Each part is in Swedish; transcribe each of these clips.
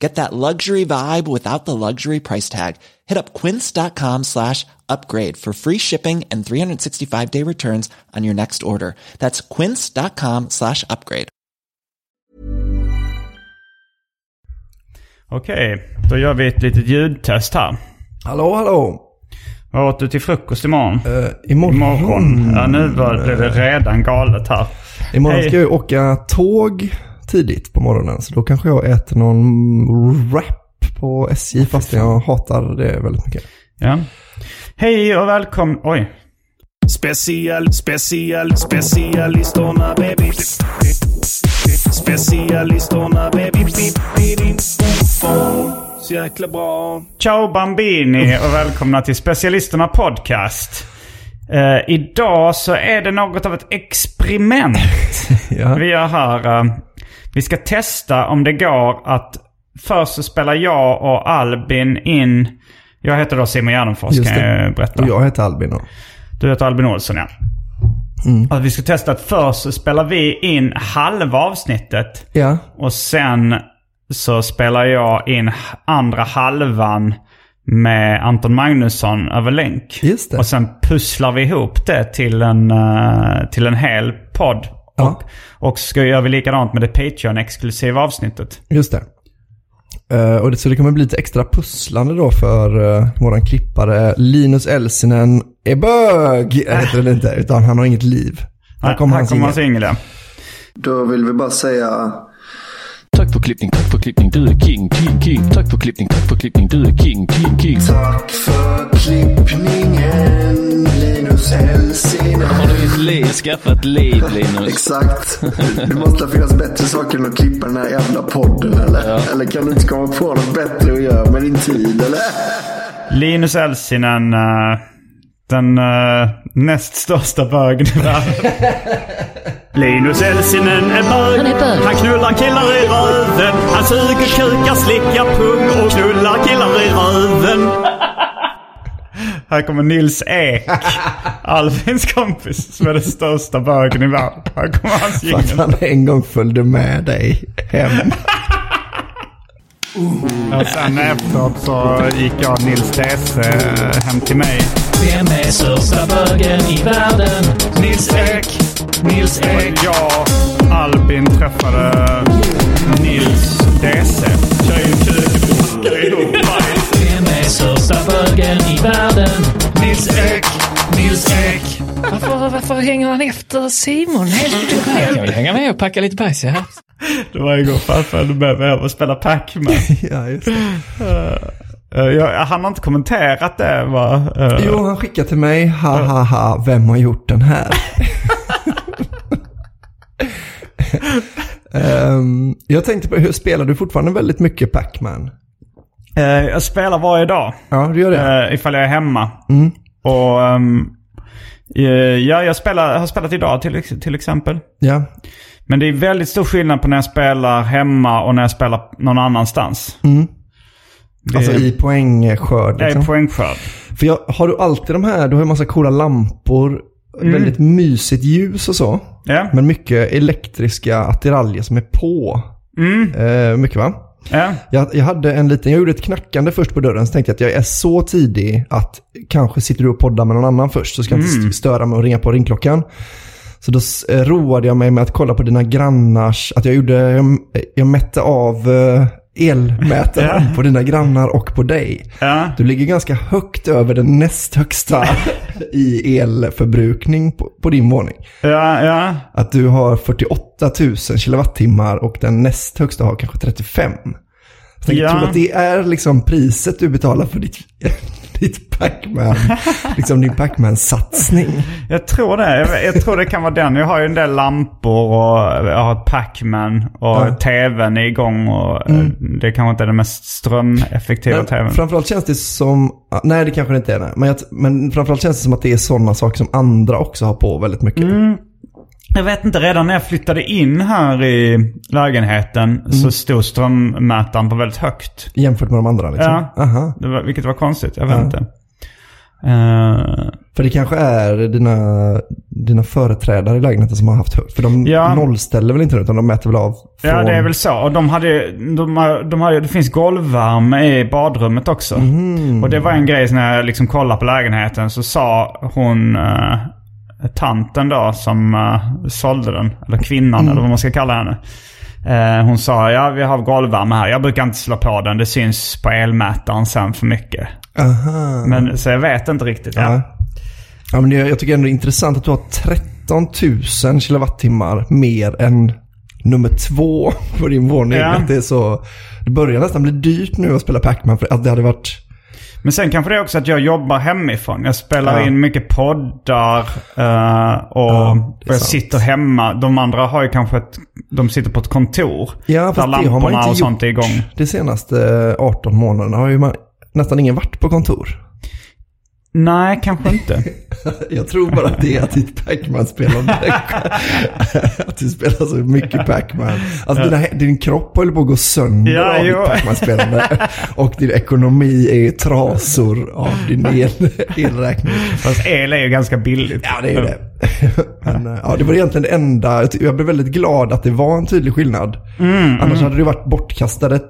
Get that luxury vibe without the luxury price tag. Hit up quince.com slash upgrade for free shipping and 365 day returns on your next order. That's quince.com slash upgrade. Okej, då gör vi ett litet ljudtest här. Hallå, hallå. Vad åt du till frukost imorgon? Uh, imorgon? Imorgon. Ja, nu var, blev det redan galet här. Imorgon ska jag åka tåg tidigt på morgonen. Så då kanske jag äter någon wrap på SJ fast jag hatar det väldigt mycket. Ja. Hej och välkommen... Oj. Special, special, specialisterna baby. Specialisterna baby. Så jäkla bra. Ciao Bambini och välkomna till Specialisterna Podcast. Uh, idag så är det något av ett experiment Ja. vi gör här. Uh, vi ska testa om det går att först så spelar jag och Albin in... Jag heter då Simon Gärdenfors kan jag berätta. Och jag heter Albin då. Du heter Albin Olsson ja. Att vi ska testa att först så spelar vi in halva avsnittet. Ja, Och sen så spelar jag in andra halvan med Anton Magnusson över länk. Just det. Och sen pusslar vi ihop det till en, eh, till en hel podd. Ja. Och, och så gör vi likadant med det Patreon-exklusiva avsnittet. just det. Eh, och det, så det kommer bli lite extra pusslande då för uh, våran klippare Linus Elsinen är bög, heter det inte, utan han har inget liv. Här kommer hans kommer singel. singel ja. Då vill vi bara säga Tack för klippning, tack för klippning, du är king, king, king. Tack för klippning, tack för klippning, du är king, king, king. tack för klippningen Linus Helsing. Har du ett liv, skaffa ett liv Linus? Exakt. Det måste finnas bättre saker än att klippa den här jävla podden eller? Eller kan du inte komma på något bättre att göra med din tid eller? Linus Elsinen, eh, den eh, näst största bögen i världen. Linus Elsinen är bög. Han knullar killar i röven. Han suger kukar, slickar pung och knullar killar i röven. Här kommer Nils Ek, Albins kompis, som är den största bögen i världen. Här kommer hans För att jingel. han en gång följde med dig hem. Och sen efteråt så gick jag Nils Dese hem till mig. Vem är största bögen i världen? Nils Ek. Nils Ek. Jag, Albin, träffade Nils Dese. Kör ju kuk och ihop. Vem är största bögen i världen? Nils Ek. Nils Ek. Varför, varför hänger han efter Simon? Jag vill hänga med och packa lite bajs, ja. Det var igår farfar du med mig och spela Pac-Man. ja, just det. Eh, jag, han har inte kommenterat det va? Eh, Jo, han skickade till mig, ha ha ha, vem har gjort den här? Ehm, jag tänkte på, hur spelar du fortfarande väldigt mycket Pac-Man? eh, jag spelar varje dag. Ja, du gör det? Uh, ifall jag är hemma. Mm. Och eh, ja, jag spelar, har spelat idag till, till exempel. Ja, Men det är väldigt stor skillnad på när jag spelar hemma och när jag spelar någon annanstans. Det alltså i poängskörd Jag är liksom. poängskörd. För jag, har du alltid de här, du har ju massa coola lampor, Mm. väldigt mysigt ljus och så. Ja. Men mycket elektriska attiraljer som är på. Eh, mycket va? Ja. Jag, jag hade en liten, jag gjorde ett knackande först på dörren, så tänkte jag att jag är så tidig att kanske sitter du och poddar med någon annan först, så ska jag inte störa med att ringa på ringklockan. Så då eh, roade jag mig med att kolla på dina grannars, att jag gjorde, jag, jag mätte av elmätaren på dina grannar och på dig. Ja. Du ligger ganska högt över den näst högsta i elförbrukning på, på din våning. Ja, ja. Att du har 48 000 kilowattimmar och den näst högsta har kanske 35. Jag Ja. tror att det är liksom priset du betalar för ditt, ditt Pac-Man, liksom din Pac-Man-satsning. Jag tror det. Jag, jag tror det kan vara den. Jag har ju en del lampor och jag har ett Pac-Man och Ja. Mm. tvn är igång och eh, det kanske inte är den mest strömeffektiva Men tvn. framförallt känns det som, nej det kanske det inte är, nej. Men, jag, men framförallt känns det som att det är sådana saker som andra också har på väldigt mycket. Mm. Jag vet inte, redan när jag flyttade in här i lägenheten Mm. så stod strömmätaren på väldigt högt. Jämfört med de andra liksom. Ja. Aha. Det var, vilket var konstigt, jag vet Ja. inte. Eh, För det kanske är dina, dina företrädare i lägenheten som har haft högt. För de Ja. nollställer väl inte utan de mäter väl av från... Ja, det är väl så. Och de hade, de, de hade, det finns golvvärme i badrummet också. Mm. Och det var en grej när jag liksom kollade på lägenheten så sa hon, uh, tanten då som uh, sålde den, eller kvinnan Mm. eller vad man ska kalla henne. Eh, hon sa, ja vi har golvvärme här. Jag brukar inte slå på den, det syns på elmätaren sen för mycket. Aha. Men, så jag vet inte riktigt. Ja. Ja. Ja, men det, jag tycker ändå det är intressant att du har 13 000 kilowattimmar mer än nummer två på din våning. Ja. Att det, är så, det börjar nästan bli dyrt nu att spela Pac-Man för att det hade varit... Men sen kanske det är också att jag jobbar hemifrån. Jag spelar Ja. in mycket poddar eh, och Ja, är jag sitter hemma. De andra har ju kanske ett, de sitter på ett kontor. Ja, där lamporna och sånt är igång. de senaste 18 månaderna. har ju man nästan ingen varit på kontor. Nej, kanske inte. Jag tror bara att det är att ditt Pac-Man-spelande. att du spelar så mycket Pac-Man. Alltså dina, din kropp håller på att gå sönder Ja, av jo. ditt Pac-Man-spelande. Och din ekonomi är trasor av din el, elräkning. Fast el är ju ganska billigt. Ja, det är ju det. Men, eh, ja, det var egentligen det enda. Jag blev väldigt glad att det var en tydlig skillnad. Mm, Annars hade det varit bortkastade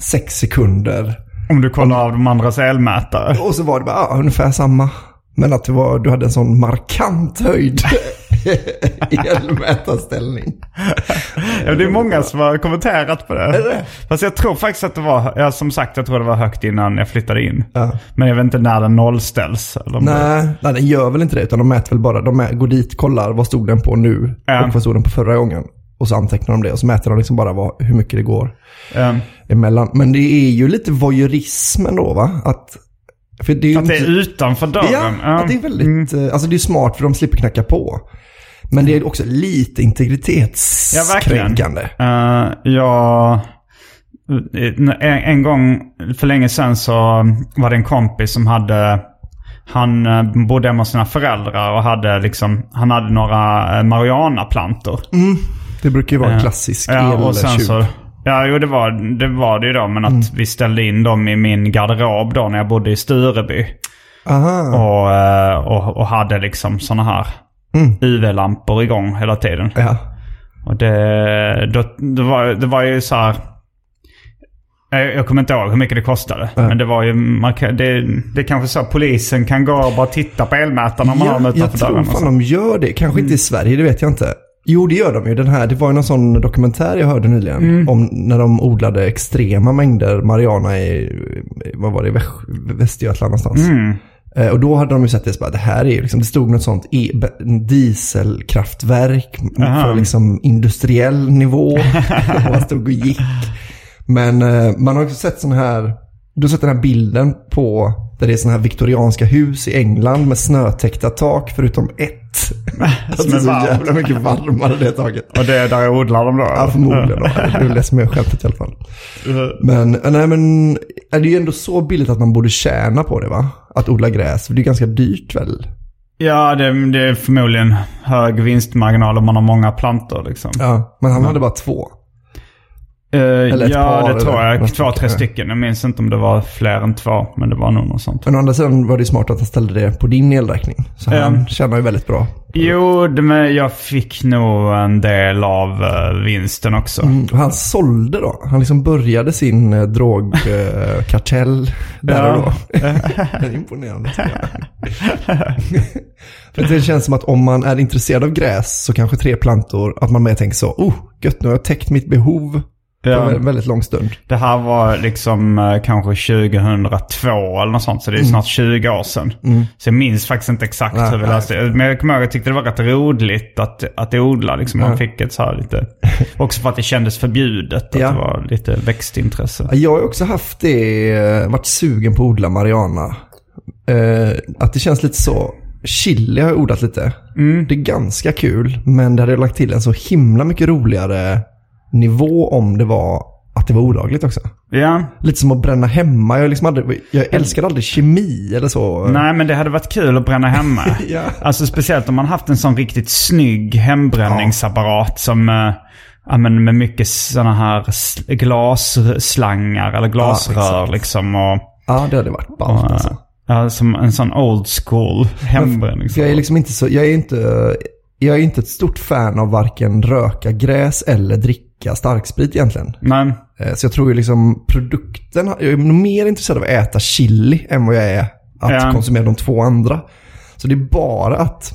sex sekunder. Om du kollar av de andras elmätare. Och så var det bara ja, ungefär samma. Men att det var, du hade en sån markant höjd elmätarställning. Ja, det är många som har kommenterat på det. Är det? Fast jag tror faktiskt att det var, ja, som sagt jag tror det var högt innan jag flyttade in. Ja. Men jag vet inte när den nollställs. Eller om det- Nej, nej, den gör väl inte det. Utan de mäter väl bara, de går dit, kollar vad stod den på nu Ja. och vad stod den på förra gången. Och så antecknar de det och så mäter de liksom bara vad, hur mycket det går Eh, emellan. Men det är ju lite voyeurism ändå va? Att, för det är att det är utanför dörren. Ja, Ja. att det är väldigt, eh, alltså det är smart för de slipper knacka på. Men det är också lite Ja, verkligen. integritetskränkande. Uh, jag... En, en gång för länge sedan så var det en kompis som hade... Han eh, bodde hemma hos sina föräldrar och hade liksom... Han hade några eh, marijuanaplantor. Det brukar ju vara en Ja. klassisk Ja, och sen så... Ja, jo det var det, var det ju då. Men att Mm. vi ställde in dem i min garderob då när jag bodde i Stureby. Och, eh, och, och hade liksom sådana här Mm. UV-lampor igång hela tiden. Ja. Och det, då, det, var, det var ju så här... Jag, jag kommer inte ihåg hur mycket det kostade. Men det var ju... Man, det, det är kanske så polisen kan gå och bara titta på elmätarna om man har dem Ja, jag utanför tror dörren. och fan så. de gör det. Kanske inte i Sverige, det vet jag inte. Jo, det gör de ju. Den här, det var ju någon sån dokumentär jag hörde nyligen. Mm. Om när de odlade extrema mängder marijuana i, vad var det, Väst- Västergötland någonstans. Mm. Eh, Och då hade de ju sett det bara, det här är ju liksom, det stod något sånt e- dieselkraftverk Aha. för liksom industriell nivå. man stod och gick. Men eh, man har också sett sån här, du har sett den här bilden på, där det är såna här viktorianska hus i England med snötäckta tak förutom ett. alltså, det är så jävla mycket varmare det taket. Och det är där jag odlar dem då? Ja, förmodligen. Då. Det är det som är skämtet i alla fall. Men, eh, nej, men är det är ju ändå så billigt att man borde tjäna på det va? Att odla gräs. För det är ganska dyrt väl? Ja, det, det är förmodligen hög vinstmarginal om man har många plantor liksom. Ja, men han hade bara två. Ett ja, par det tror jag. Två, tre stycken. Jag minns inte om det var fler än två, men det var nog något sånt. Men å andra sidan var det smart att han ställde det på din elräkning. Så Ja. han tjänar ju väldigt bra. Jo, det, men jag fick nog en del av eh, vinsten också. Mm, han sålde då. Han liksom började sin eh, drogkartell där Ja. och då. det är imponerande. För det känns som att om man är intresserad av gräs så kanske tre plantor, att man mer tänker så, oh, gött nu har jag täckt mitt behov Ja. på en väldigt lång stund. Det här var liksom eh, kanske 2002 eller något sånt. Så det är snart 20 år sedan. Så jag minns faktiskt inte exakt Mm. Nej, hur vi löste det. Men jag kommer ihåg att jag tyckte det var rätt roligt att, att odla. Liksom. Man fick ett så här lite... Också för att det kändes förbjudet. Att Ja. det var lite växtintresse. Ja, Jag har också haft det, eh, varit sugen på att odla marijuana. Eh, att det känns lite så, chili har jag odlat lite. Det är ganska kul, men det hade jag lagt till en så himla mycket roligare nivå om det var att det var olagligt också. Ja. Lite som att bränna hemma. Jag, liksom aldrig, jag älskade aldrig kemi eller så. Nej, men det hade varit kul att bränna hemma. Ja. Alltså speciellt om man haft en sån riktigt snygg hembränningsapparat som... eh, Ja, men med mycket sådana här glasslangar eller glasrör exakt. liksom. Och, Ja, det hade varit ballt och, alltså. ja, som en sån old school För hembränningsapparat. jag är liksom inte så, jag är inte, jag är inte ett stort fan av varken röka gräs eller dricka starksprit egentligen. Men, Eh, Så jag tror ju liksom produkten, jag är nog mer intresserad av att äta chili än vad jag är att Ja. konsumera de två andra. Så det är bara att,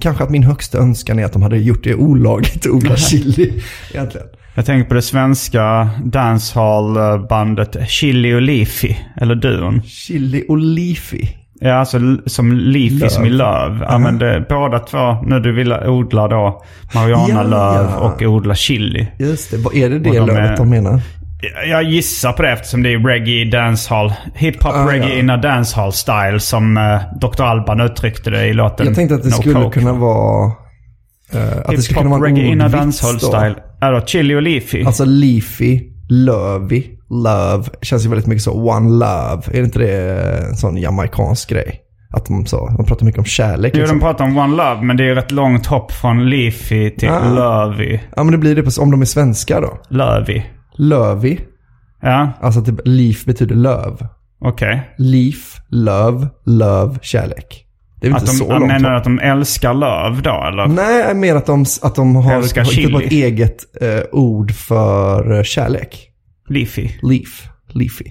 kanske att min högsta önskan är att de hade gjort det olagligt att odla chili egentligen. jag tänker på det svenska dancehall-bandet Chili och Leafy. Eller duon. Chili och leafy. Ja, alltså som Leafy Löv. som i löv. Ja, men det, båda två, när du vill odla då marijuanalöv Ja, ja. och odla chili. Just det, vad är det det de lövet är- de menar? Jag gissar på det eftersom det är reggae dancehall. Hiphop Ah, reggae ja. in a dancehall style som uh, Dr. Alban uttryckte det i låten Jag tänkte att det No skulle Coke. kunna vara... eh, att det skulle kunna vara reggae en in a dancehall då. style. Ja då, chili och leafy. Alltså leafy, lövy, love. Känns ju väldigt mycket så one love. Är det inte det en sån jamaicansk grej? Att de, så, de pratar mycket om kärlek. Jo, liksom. de pratar om one love, men det är rätt långt hopp från leafy till Ah. lövy. Ja men det blir det på, om de är svenska då. Lövy. Lövy, Ja, alltså typ leaf betyder löv. okej. Leaf, love, love, kärlek. Det är Att inte de, så långt menar hopp. att de älskar löv då, eller? Nej, mer att de, att de har Älskar hittat på ett eget eh, ord för eh, kärlek. Leafy. Leaf, leafy.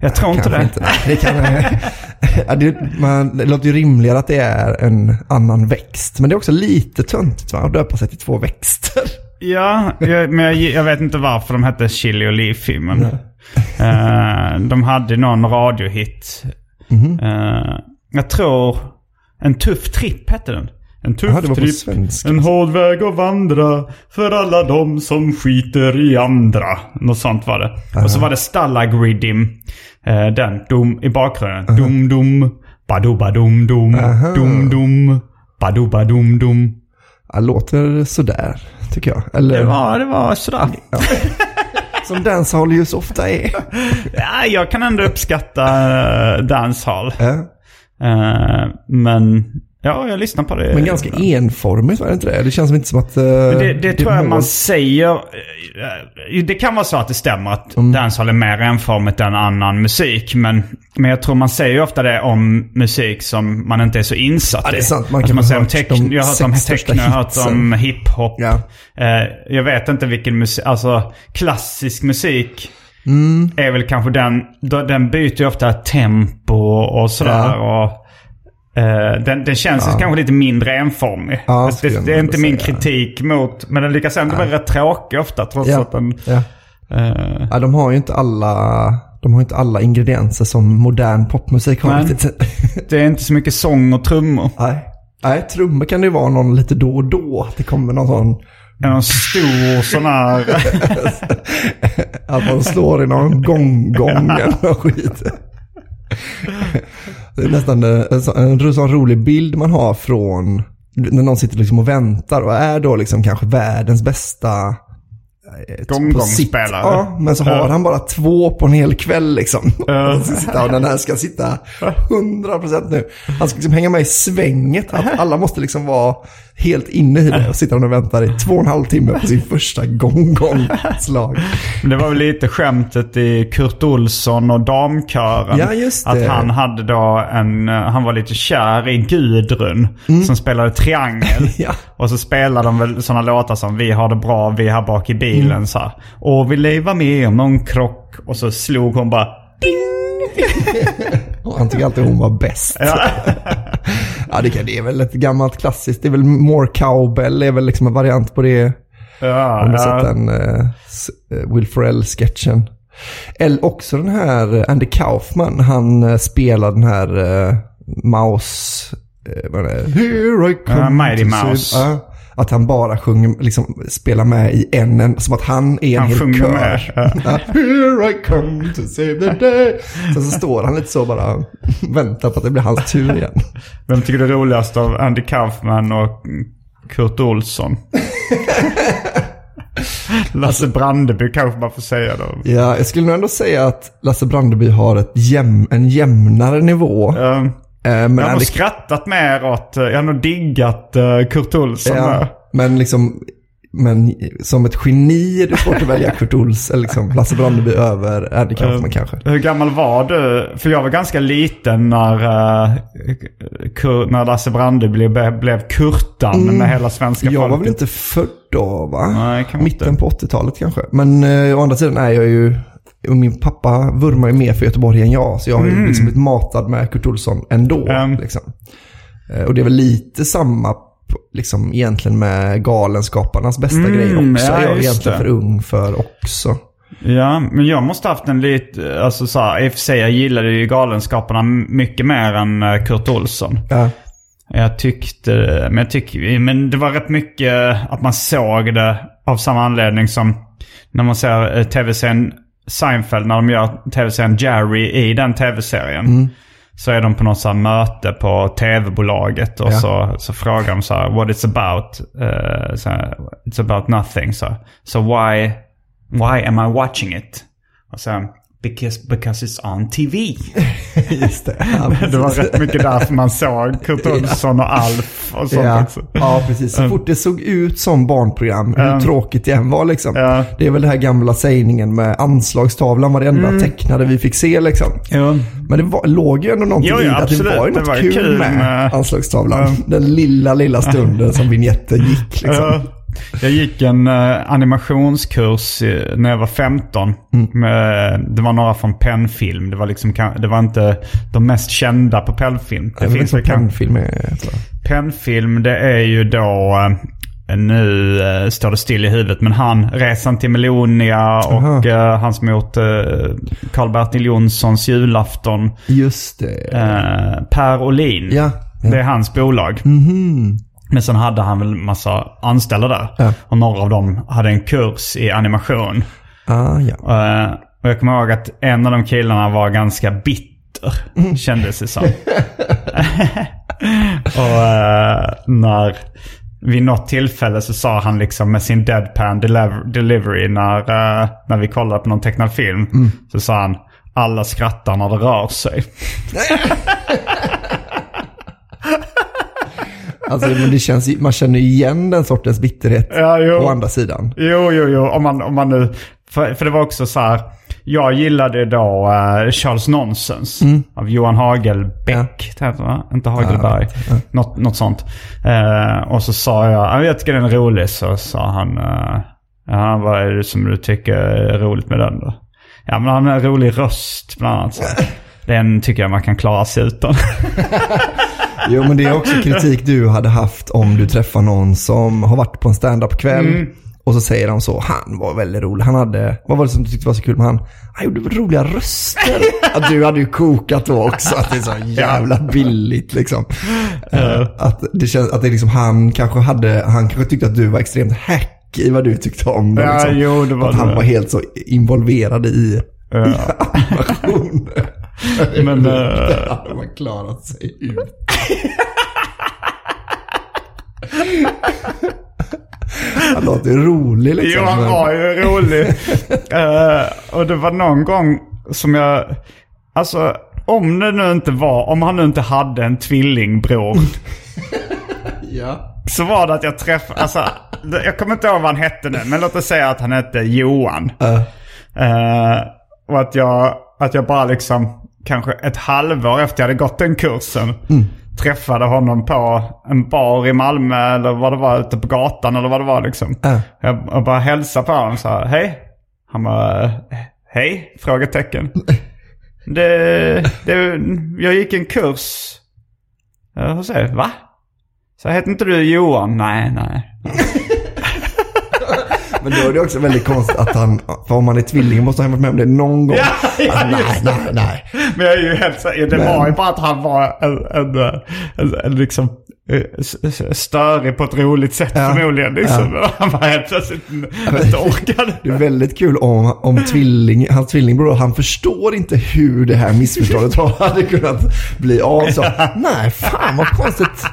Jag tror inte det. Inte. Det, kan, ja, det, man, det låter ju rimligare att det är en annan växt. Men det är också lite töntigt va? att döpa sig till två växter. Ja, jag, men jag, jag vet inte varför de hette Chili och Leafy. Men, eh, de hade någon radiohit. Mhm. Eh, jag tror... En tuff tripp hette den. En tuff på tripp. svenska. En hård väg att vandra för alla de som skiter i andra. Något sånt var det. Och så var det Stallagridim. Eh, den. Dum i bakgrunden. Dum dum. Badubadum dum. Aha. Dum dum. Badubadum dum. Ja, låter sådär, tycker jag. Eller Det var, det var sådär. som dancehall ju så ofta är. Ja, jag kan ändå uppskatta uh, dancehall. Ja. Eh, men ja, jag lyssnar på det. Men ganska enformigt, var det inte det? Det känns som inte som att... eh, Det, det tror jag man säger. eh, Det kan vara så att det stämmer att Mm. dancehall är mer enformigt än annan musik. Men, men jag tror man säger ofta det om musik som man inte är så insatt Ja, det är i. sant. Man alltså kan man ha säger om techno, jag har hört om techno, jag har hört om hiphop. Ja. Eh, jag vet inte vilken musik, alltså klassisk musik. Mm. Är väl kanske den, den byter ju ofta tempo och sådär. Och, eh, den, den känns ju kanske lite mindre enformig. Ja, det, skulle det, det är inte min kritik mot, men den lyckas ändå vara rätt tråkig ofta trots Ja. att den... Ja. eh, ja, de har ju inte alla... De har inte alla ingredienser som modern popmusik har. Det är inte så mycket sång och trummor. Nej. Nej, trummor kan det ju vara någon lite då och då. Att det kommer någon sån... Någon stor sån här... Att man slår i någon gong-gong eller något skit. Det är nästan eh, en sån, en sån rolig bild man har från när någon sitter liksom och väntar och är då liksom kanske världens bästa eh, sitt- Gong-gong-spelare. Ja, men så har Ja. han bara två på en hel kväll liksom. Så sitta, och den här ska sitta 100% nu. Han ska liksom hänga med i svänget. Att alla måste liksom vara helt inne i det och sitter han och väntar i två och en halv timme på sin första gång-gång-slag. Men Det var väl lite skämtet i Kurt Olsson och damkören. Ja, just Att det. han hade då en, eh, han var lite kär i Gudrun som spelade triangel. Mm. Ja. Och så spelade de väl sådana låtar som Vi har det bra, vi här bak i bilen Mm. så här. Och vi lever med om någon krock. Och så slog hon bara Och han tycker alltid hon var bäst. Ja. Ja, det, det är väl ett gammalt klassiskt. Det är väl More Cowbell, det är väl liksom en variant på det. Ja, Om du ja. sett den uh, Will Ferrell-sketchen. Eller också den här eh, Andy Kaufman, han uh, spelar den här uh, Mouse... Uh? Here I come Ja, Mighty Mouse. Ja, att han bara sjunger, liksom spelar med i en, som att han är en Han hel sjunger kör. med, ja. Here I come to save the day. Sen så står han lite så bara väntar på att det blir hans tur igen. Vem tycker du är roligast av Andy Kaufman och Kurt Olsson? Lasse Brandeby kanske man får säga då. Ja, jag skulle nog ändå säga att Lasse Brandeby har ett jäm, en jämnare nivå. Ja. Eh, men jag har nog skrattat mer åt, jag har nog diggat eh, Kurt Olsson ja, men liksom, men som ett geni är det svårt att välja Kurt Ols, eller liksom Lasse Brandeby över Andy Kaufman Eh, kanske. Hur gammal var du? För jag var ganska liten när, uh, Kur, när Lasse Brandeby blev, blev Kurtan med hela svenska Mm. Jag folket. var väl inte född då va? Nej, Mitten inte. på 80-talet kanske. Men eh, å andra sidan är jag ju, och min pappa vurmar ju mer för Göteborg än jag. Så jag har ju liksom blivit matad med Kurt Olsson ändå. Mm. Liksom. Eh, och det är väl lite samma liksom egentligen med Galenskaparnas bästa Mm, grej också. ja, är jag just egentligen det. för ung för också. Ja, men jag måste haft en lite, alltså så här, i och för sig jag gillade ju Galenskaparna mycket mer än eh, Kurt Olsson. Ja. Jag tyckte, men jag tycker, men det var rätt mycket att man såg det av samma anledning som när man ser eh, tv-serien Seinfeld, när de gör tv-serien Jerry i den tv-serien. Så är de på något så möte på tv-bolaget och Ja. så, så frågar de så här what it's about. Eh, så här, it's about nothing. Så, so why, why am I watching it? Och så, because, because it's on TV. Just det. Ja, Det var rätt mycket därför man såg Kurt Olsson och Alf och sånt Ja, också. ja, precis. Så fort det såg ut som barnprogram, hur tråkigt det än var liksom. Ja. Det är väl den här gamla sägningen med anslagstavlan, varenda Mm. tecknade vi fick se liksom. Ja. Men det var, låg ju ändå någonting Jo, i. Att det var ju något var kul, kul med, med- anslagstavlan. Den lilla, lilla stunden som vignetten gick liksom. Ja. Jag gick en eh, animationskurs när jag var 15. Mm. Det var några från Pennfilm. Det var, liksom, det var inte de mest kända på Pennfilm. Det finns väl en pennfilm jag. Pennfilm det är ju då, eh, nu eh, står det still i huvudet, men han, Resan till Melonia och eh, han som gjort Karl-Bertil Jonssons julafton. Just det. Eh, per Olin. Ja, ja. Det är hans bolag. Mhm. Men sen hade han väl massa anställda där. Ja. Och några av dem hade en kurs i animation. Ah, ja. Eh, och jag kommer ihåg att en av de killarna var ganska bitter. Kändes det som. och eh, när... Vid något tillfälle så sa han liksom med sin deadpan deliver- delivery när, eh, när vi kollade på någon tecknad film. Så sa han alla skrattar när det rör sig. Alltså, men det känns, man känner igen den sortens bitterhet Ja, jo. å andra sidan. Jo, jo, jo. Om man, om man nu... För, för det var också så här. Jag gillade då eh, Charles Nonsens av Johan Hagelbäck. Ja. Heter inte Hagelberg. Något, något sånt. Eh, och så sa jag, "Ja, jag tycker den är rolig. Så sa han, eh, ja, vad är det som du tycker är roligt med den då? Ja, men han har en rolig röst bland annat. Så. Den tycker jag man kan klara sig utan. Jo, men det är också kritik du hade haft om du träffar någon som har varit på en stand-up-kväll. Mm. Och så säger de så, han var väldigt rolig. Han hade, vad var det som du tyckte var så kul med han? Han gjorde väl roliga röster. att du hade ju kokat då också, att det är så jävla billigt liksom. Eh, att det känns, att det liksom han kanske hade, han kanske tyckte att du var extremt hack i vad du tyckte om det. Ja, liksom. jo, det var att han det. var helt så involverad i Ja. animation. Men, eh, Det hade man klarat sig ut. Han låter rolig liksom. Jo, han var ju rolig. Eh, och det var någon gång som jag... Alltså, om det nu inte var... Om han nu inte hade en tvillingbror. Ja. så var det att jag träffade, alltså, jag kommer inte ihåg vad han hette nu, men låt oss säga att han hette Johan. Eh, och att jag, att jag bara liksom, kanske ett halvår efter jag hade gått den kursen, träffade honom på en bar i Malmö eller vad det var, ute på gatan eller vad det var liksom. Jag, jag bara hälsade på honom och sa hej. Han bara, hej? Frågetecken. Det, det, jag gick en kurs uh, hos er, va? Så heter inte du Johan? Nej, nej. Men då är det också väldigt konstigt att han, för om man är tvilling måste han ha varit med om det någon gång. Ja, ja, Att, nej, nej, nej. Men jag är ju helt säker. Det Men- var ju bara att han var en, en, en, en liksom eh, störig på ett roligt sätt Ja. förmodligen. Liksom. Han var helt plötsligt inte orkade. Det är väldigt kul om, om tvilling, hans tvillingbror, han förstår inte hur det här missförståndet hade kunnat bli av. Så, nej, fan vad konstigt.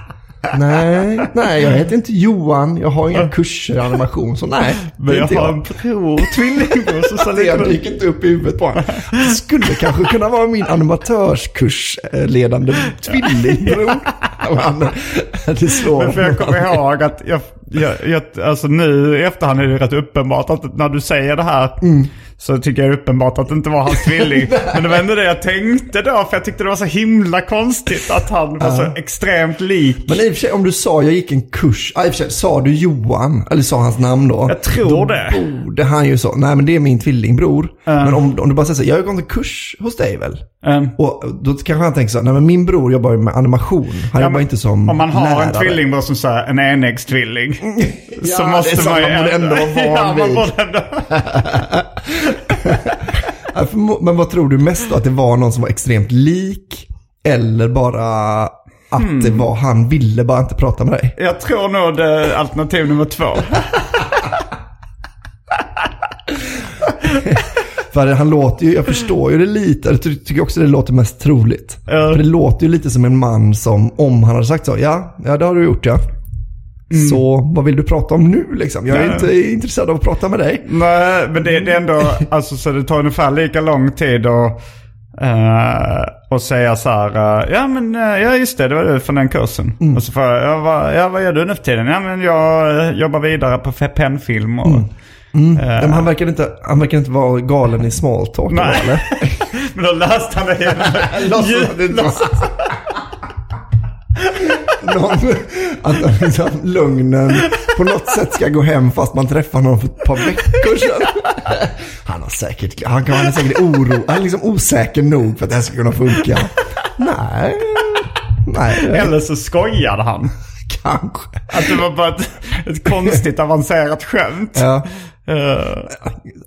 Nej, nej, jag heter inte Johan, jag har inga kurser i animation, så nej. Men jag inte har en bror, tvillingbror som sa Det likadant. gick inte upp i huvudet på honom. Det skulle kanske kunna vara min animatörskursledande tvillingbror. Han, det slår Men för jag kommer ihåg att jag, jag, jag, alltså nu i efterhand är det rätt uppenbart att när du säger det här så tycker jag det är uppenbart att det inte var hans tvilling. Men det var ändå det jag tänkte då för jag tyckte det var så himla konstigt att han var så extremt lik. Men i och för sig, om du sa jag gick en kurs, i och för sig, sa du Johan, eller sa hans namn då? Jag tror då det. borde han ju så, nej men det är min tvillingbror. Men om, om du bara säger så, jag har gått en kurs hos dig väl? Um, Och då kanske han tänker så, nej men min bror jobbar ju med animation. Han Ja, jobbar inte som Om man har lärare. en tvillingbror som säger en enäggstvilling. så Ja, måste det är man ju borde ändå vara van ja, man vid. Men vad tror du mest då? Att det var någon som var extremt lik? Eller bara att Hmm. det var han ville bara inte prata med dig? Jag tror nog det alternativ nummer två. För han låter ju, jag förstår ju det lite, jag ty- tycker också det låter mest troligt. För det låter ju lite som en man som, om han hade sagt så, ja, ja det har du gjort ja. Så vad vill du prata om nu liksom? Jag är Nej. inte intresserad av att prata med dig. Nej, men det, det är ändå, alltså så det tar ungefär lika lång tid att uh, och säga så här, eh, ja men eh, ja just det, det var du från den kursen. Och så får jag, ja vad, ja vad gör du nu för tiden? Ja men jag eh, jobbar vidare på pennfilm och... Ja, Men han verkar inte, han verkar inte vara galen i small talk Nej. eller? Men då löste han det genom Låtsas Någon, att liksom, lugnen på något sätt ska gå hem fast man träffar någon för ett par veckor sedan. Han har säkert, han, kan, han är säkert oro, han är liksom osäker nog för att det här ska kunna funka. Nej, nej, Eller så skojade han. kanske. Att det var bara ett, ett konstigt avancerat skämt. Ja, Eh,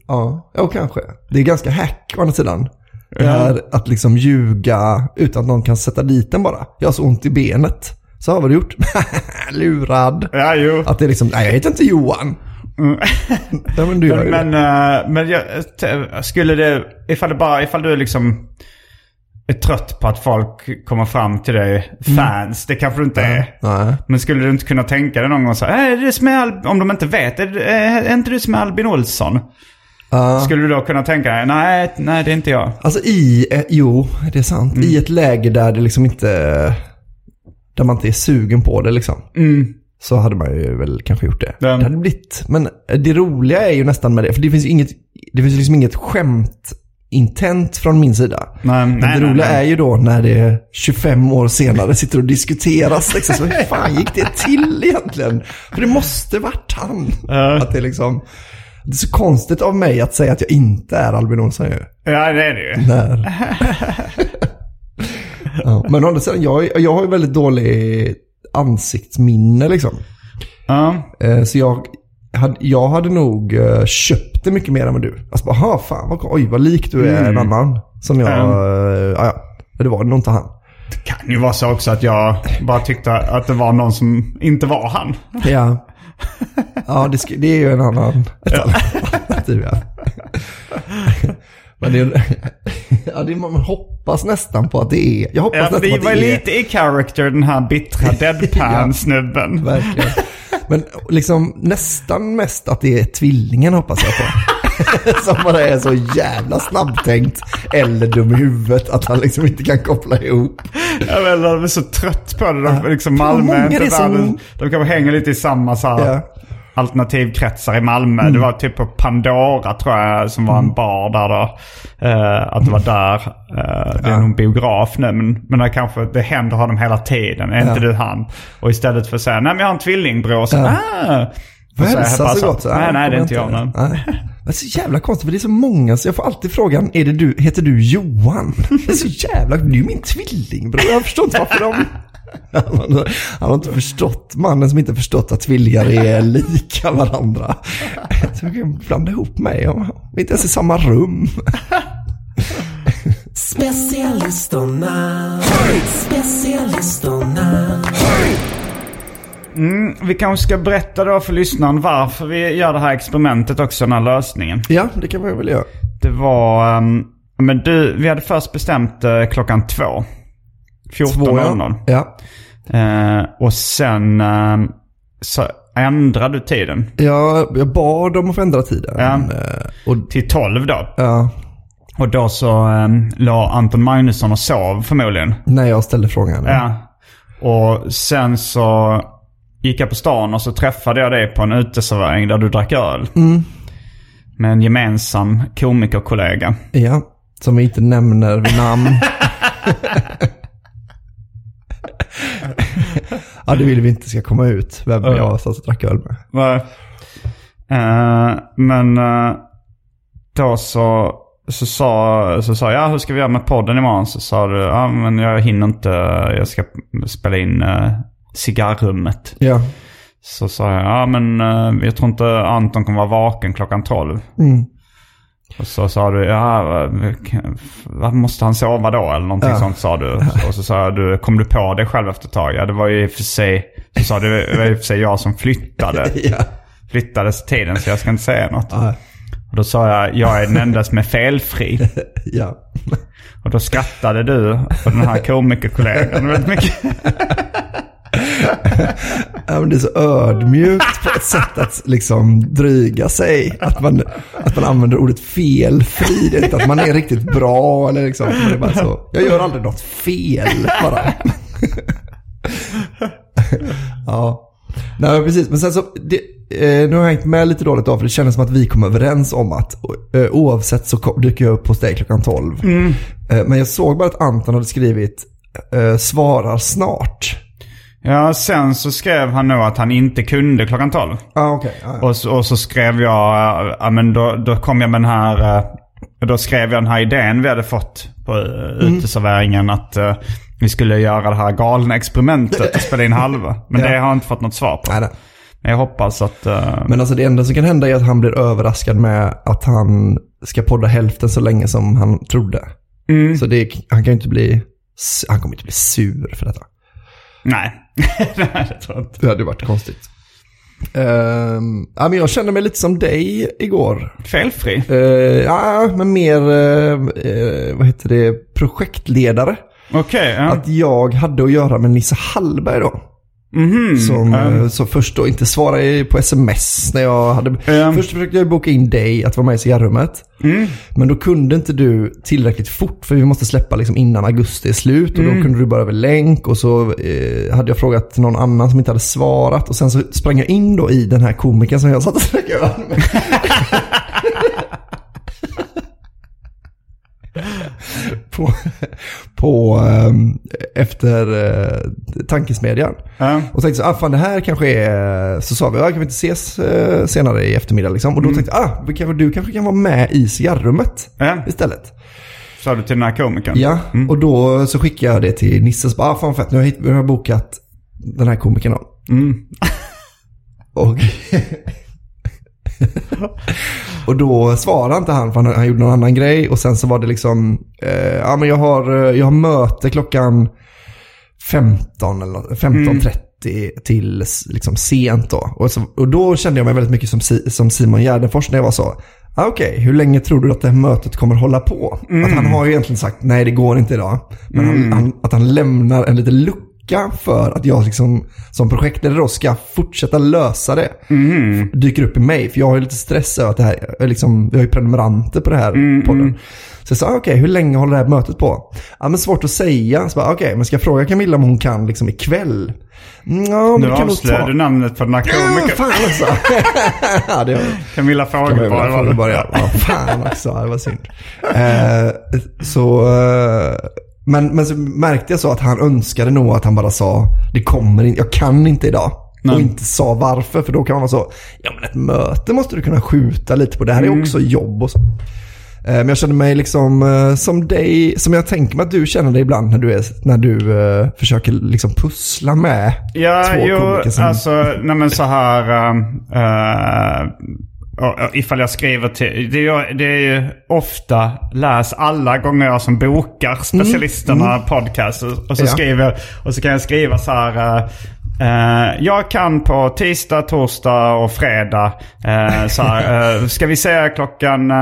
ja, ja, kanske. Det är ganska hack å andra sidan. Det här att liksom ljuga utan att någon kan sätta dit den bara. Jag har så ont i benet. Så har vad du gjort? Lurad. ja, jo. Att det är liksom, nej jag heter inte Johan. ja men du ju Men, det. eh, men jag, skulle det, ifall det bara, ifall du liksom är trött på att folk kommer fram till dig, fans, det kanske du inte är. Nej. Men skulle du inte kunna tänka dig någon gång så här, är det som är om de inte vet, är, är, är inte du som är Albin Olsson? Ja. Skulle du då kunna tänka dig, nej, nej det är inte jag. Alltså i, eh, jo det är sant. I ett läge där det liksom inte, där man inte är sugen på det liksom. Så hade man ju väl kanske gjort det. Ja. Det hade blivit, men det roliga är ju nästan med det, för det finns ju inget, det finns liksom inget skämt intent från min sida. Nej, Men nej, det roliga nej. är ju då när det 25 år senare sitter och diskuteras. Liksom, så hur fan gick det till egentligen? För det måste varit han. Att det, liksom, det är så konstigt av mig att säga att jag inte är Albin Olsson ju. Ja, det är det ju. Ja, men å andra sidan, jag, jag har ju väldigt dålig ansiktsminne liksom. Ja. Eh, Så jag hade, jag hade nog eh, köpt det mycket mer än vad du. Alltså bara, "Ha, fan vad, oj vad lik du är en annan. Som jag, Mm. ja, ja. Det var nog inte han. Det kan ju vara så också att jag bara tyckte att det var någon som inte var han. Ja, ja det, det är ju en annan, ett annat alternativ. Ja. Men det, är- ja, det, är- man hoppas nästan på att det är, jag hoppas Ja, nästan vi på att var det är. lite i character den här bittra deadpan-snubben. Verkligen. Men liksom nästan mest att det är tvillingen hoppas jag på. Som bara är så jävla snabbtänkt eller dum i huvudet att han liksom inte kan koppla ihop Jag vet, de är så trött på det. De, liksom Malmö är inte det är som-. De kanske hänger lite i samma så här Ja. Alternativkretsar i Malmö. Mm. Det var typ på Pandora tror jag som var en bar där då. Eh, att det var där. Eh, det är nog en biograf nu men, men det kanske det händer honom hela tiden. Är inte Ja. du han? Och istället för att säga nej men jag har en tvillingbror. Så, Ja. ah. Hälsa så gott. Så, Nej, nej det är inte jag. Nej. Det är så jävla konstigt för det är så många så jag får alltid frågan, är det du, heter du Johan? Det är så jävla, du är ju min tvillingbror. Jag förstår inte varför de... Han har- han har inte förstått, mannen som inte förstått att tvillingar är lika varandra. Så jag kan blanda ihop mig vi inte ens i samma rum. Specialisterna, specialisterna. Vi kanske ska berätta då för lyssnaren varför vi gör det här experimentet också, den här lösningen. Ja, det kan man väl göra. Det var... ehm, men du, vi hade först bestämt uh, klockan två. 14.00. Ja. Eh, och sen ehm, så ändrade du tiden Jag, jag bad om att ändra tiden. Ja. Eh, Och, till 12 då. ja, Och då så um, la Anton Magnusson och sov förmodligen. när jag ställde frågan. Ja. Och sen så gick jag på stan och så träffade jag dig på en uteservering där du drack öl. Med en gemensam komikerkollega. Ja, som vi inte nämner vid namn. ja, det vill vi inte ska komma ut vem Ja. jag satt och drack öl med. Eh, men eh, då så, så sa så sa jag, ja, hur ska vi göra med podden imorgon? Så sa du, ja men jag hinner inte, jag ska spela in uh, cigarrummet. Ja. Så sa jag, ja men eh, jag tror inte Anton kommer vara vaken klockan 12. Mm. Och så sa du, ja vad måste han sova då? Eller någonting Ja. sånt sa du. Och så sa du, kom du på det själv efter ett tag? Ja det var ju i och för sig, så sa du, det var i och för sig jag som flyttade. Ja. Flyttades tiden så jag ska inte säga något. Ja. Och då sa jag, jag är den enda som är felfri. ja. Och då skrattade du och den här komikerkollegan väldigt mycket. Ja, det är så ödmjukt på ett sätt att liksom dryga sig. Att man, att man använder ordet felfri. Det är inte att man är riktigt bra eller liksom. Det är bara så. Jag gör aldrig något fel bara. ja. Nej, precis. Men sen så, det, eh, nu har jag hängt med lite dåligt av för det kändes som att vi kom överens om att eh, oavsett så kom, dyker jag upp hos dig klockan 12. Eh, men jag såg bara att Anton hade skrivit eh, svarar snart. Ja, sen så skrev han nog att han inte kunde klockan 12. Ja, ah, okej. Ja, ja. Och, så- och så skrev jag, äh, ja men då, då kom jag med den här, äh, då skrev jag den här idén vi hade fått på äh, uteserveringen att äh, vi skulle göra det här galna experimentet och spela in halva. Men Ja. det har jag inte fått något svar på. Nej, nej. Men jag hoppas att... Men alltså det enda som kan hända är att han blir överraskad med att han ska podda hälften så länge som han trodde. Mm. Så det, han kan ju inte bli, han kommer inte bli sur för detta. Nej, nej det tror jag inte. Det hade varit konstigt. Ja, men jag kände mig lite som dig igår. Felfri? Uh, ja, men mer, eh, vad heter det, projektledare. Okej, ja. Att jag hade att göra med Nisse Hallberg då. Mhm. Som, eh, som först då inte svarade på sms när jag hade... Ja. Först försökte jag boka in dig att vara med i cigarrummet. Mm. Men då kunde inte du tillräckligt fort för vi måste släppa liksom innan augusti är slut. Och Mm. då kunde du bara över länk och så eh, hade jag frågat någon annan som inte hade svarat. Och sen så sprang jag in då i den här komikern som jag satt och öl med. På, på ehm, efter eh, tankesmedjan. Ja. Och tänkte så, ah, fan det här kanske är, så sa vi, ah, kan vi inte ses eh, senare i eftermiddag liksom? Och då tänkte jag, ah, kanske, du kanske kan vara med i cigarrummet Ja. istället. Sa du till den här komikern? Ja, och då så skickade jag det till Nisse, så bara, ah, fan fett, nu har jag, nu har jag bokat den här komikern. Mm. Och, och då svarade inte han för han, han gjorde någon annan grej. Och sen så var det liksom, eh, ja men jag har, eh, jag har möte klockan 15 eller något, 15.30 till s- liksom sent då. Och, så, och då kände jag mig väldigt mycket som, som Simon Gärdenfors när jag var så, ah, okej, hur länge tror du att det här mötet kommer hålla på? Att han har ju egentligen sagt, nej det går inte idag. Men han, han, att han lämnar en liten lucka vecka för att jag liksom, som projektledare då ska fortsätta lösa det. Dyker upp i mig, för jag har ju lite stress över att det här, liksom, vi har ju prenumeranter på det här podden. Så jag sa, okej, hur länge håller det här mötet på? Ja, men svårt att säga. Så okej, men ska jag fråga Camilla om hon kan liksom ikväll? Mm, men Nu avslöjar du namnet på den här Ja, komikern. fan alltså. ja, det var... Camilla. Camilla var det. Ja, fan också, det var synd. Eh, så, eh, men, men så märkte jag så att han önskade nog att han bara sa, det kommer inte, jag kan inte idag. Nej. Och inte sa varför, för då kan man vara så, ja men ett möte måste du kunna skjuta lite på, det här är också jobb och så. Eh, Men jag känner mig liksom eh, som dig, som jag tänker mig att du känner dig ibland när du, är, när du eh, försöker liksom pussla med Ja, två jo, som... alltså, nej men så här. Uh, ifall jag skriver till... Det är, det är ju ofta läs alla gånger jag som bokar specialisterna podcast. Och, så Ja. skriver och så kan jag skriva så här. uh, jag kan på tisdag, torsdag och fredag. Uh, så här, uh, ska vi säga klockan...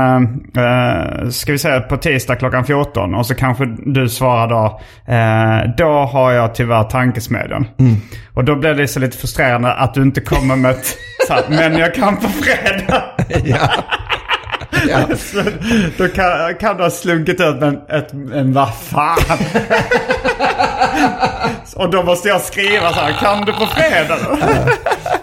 Ska vi säga på tisdag klockan 14? Och så kanske du svarar då. Då har jag tyvärr tankesmedjan. Och då blir det så lite frustrerande att du inte kommer med ett... Här, men jag kan på fredag. ja. Ja. Så då kan, kan du ha slunkit ut med en, ett, en vad fan. Och då måste jag skriva så här, kan du på fredag?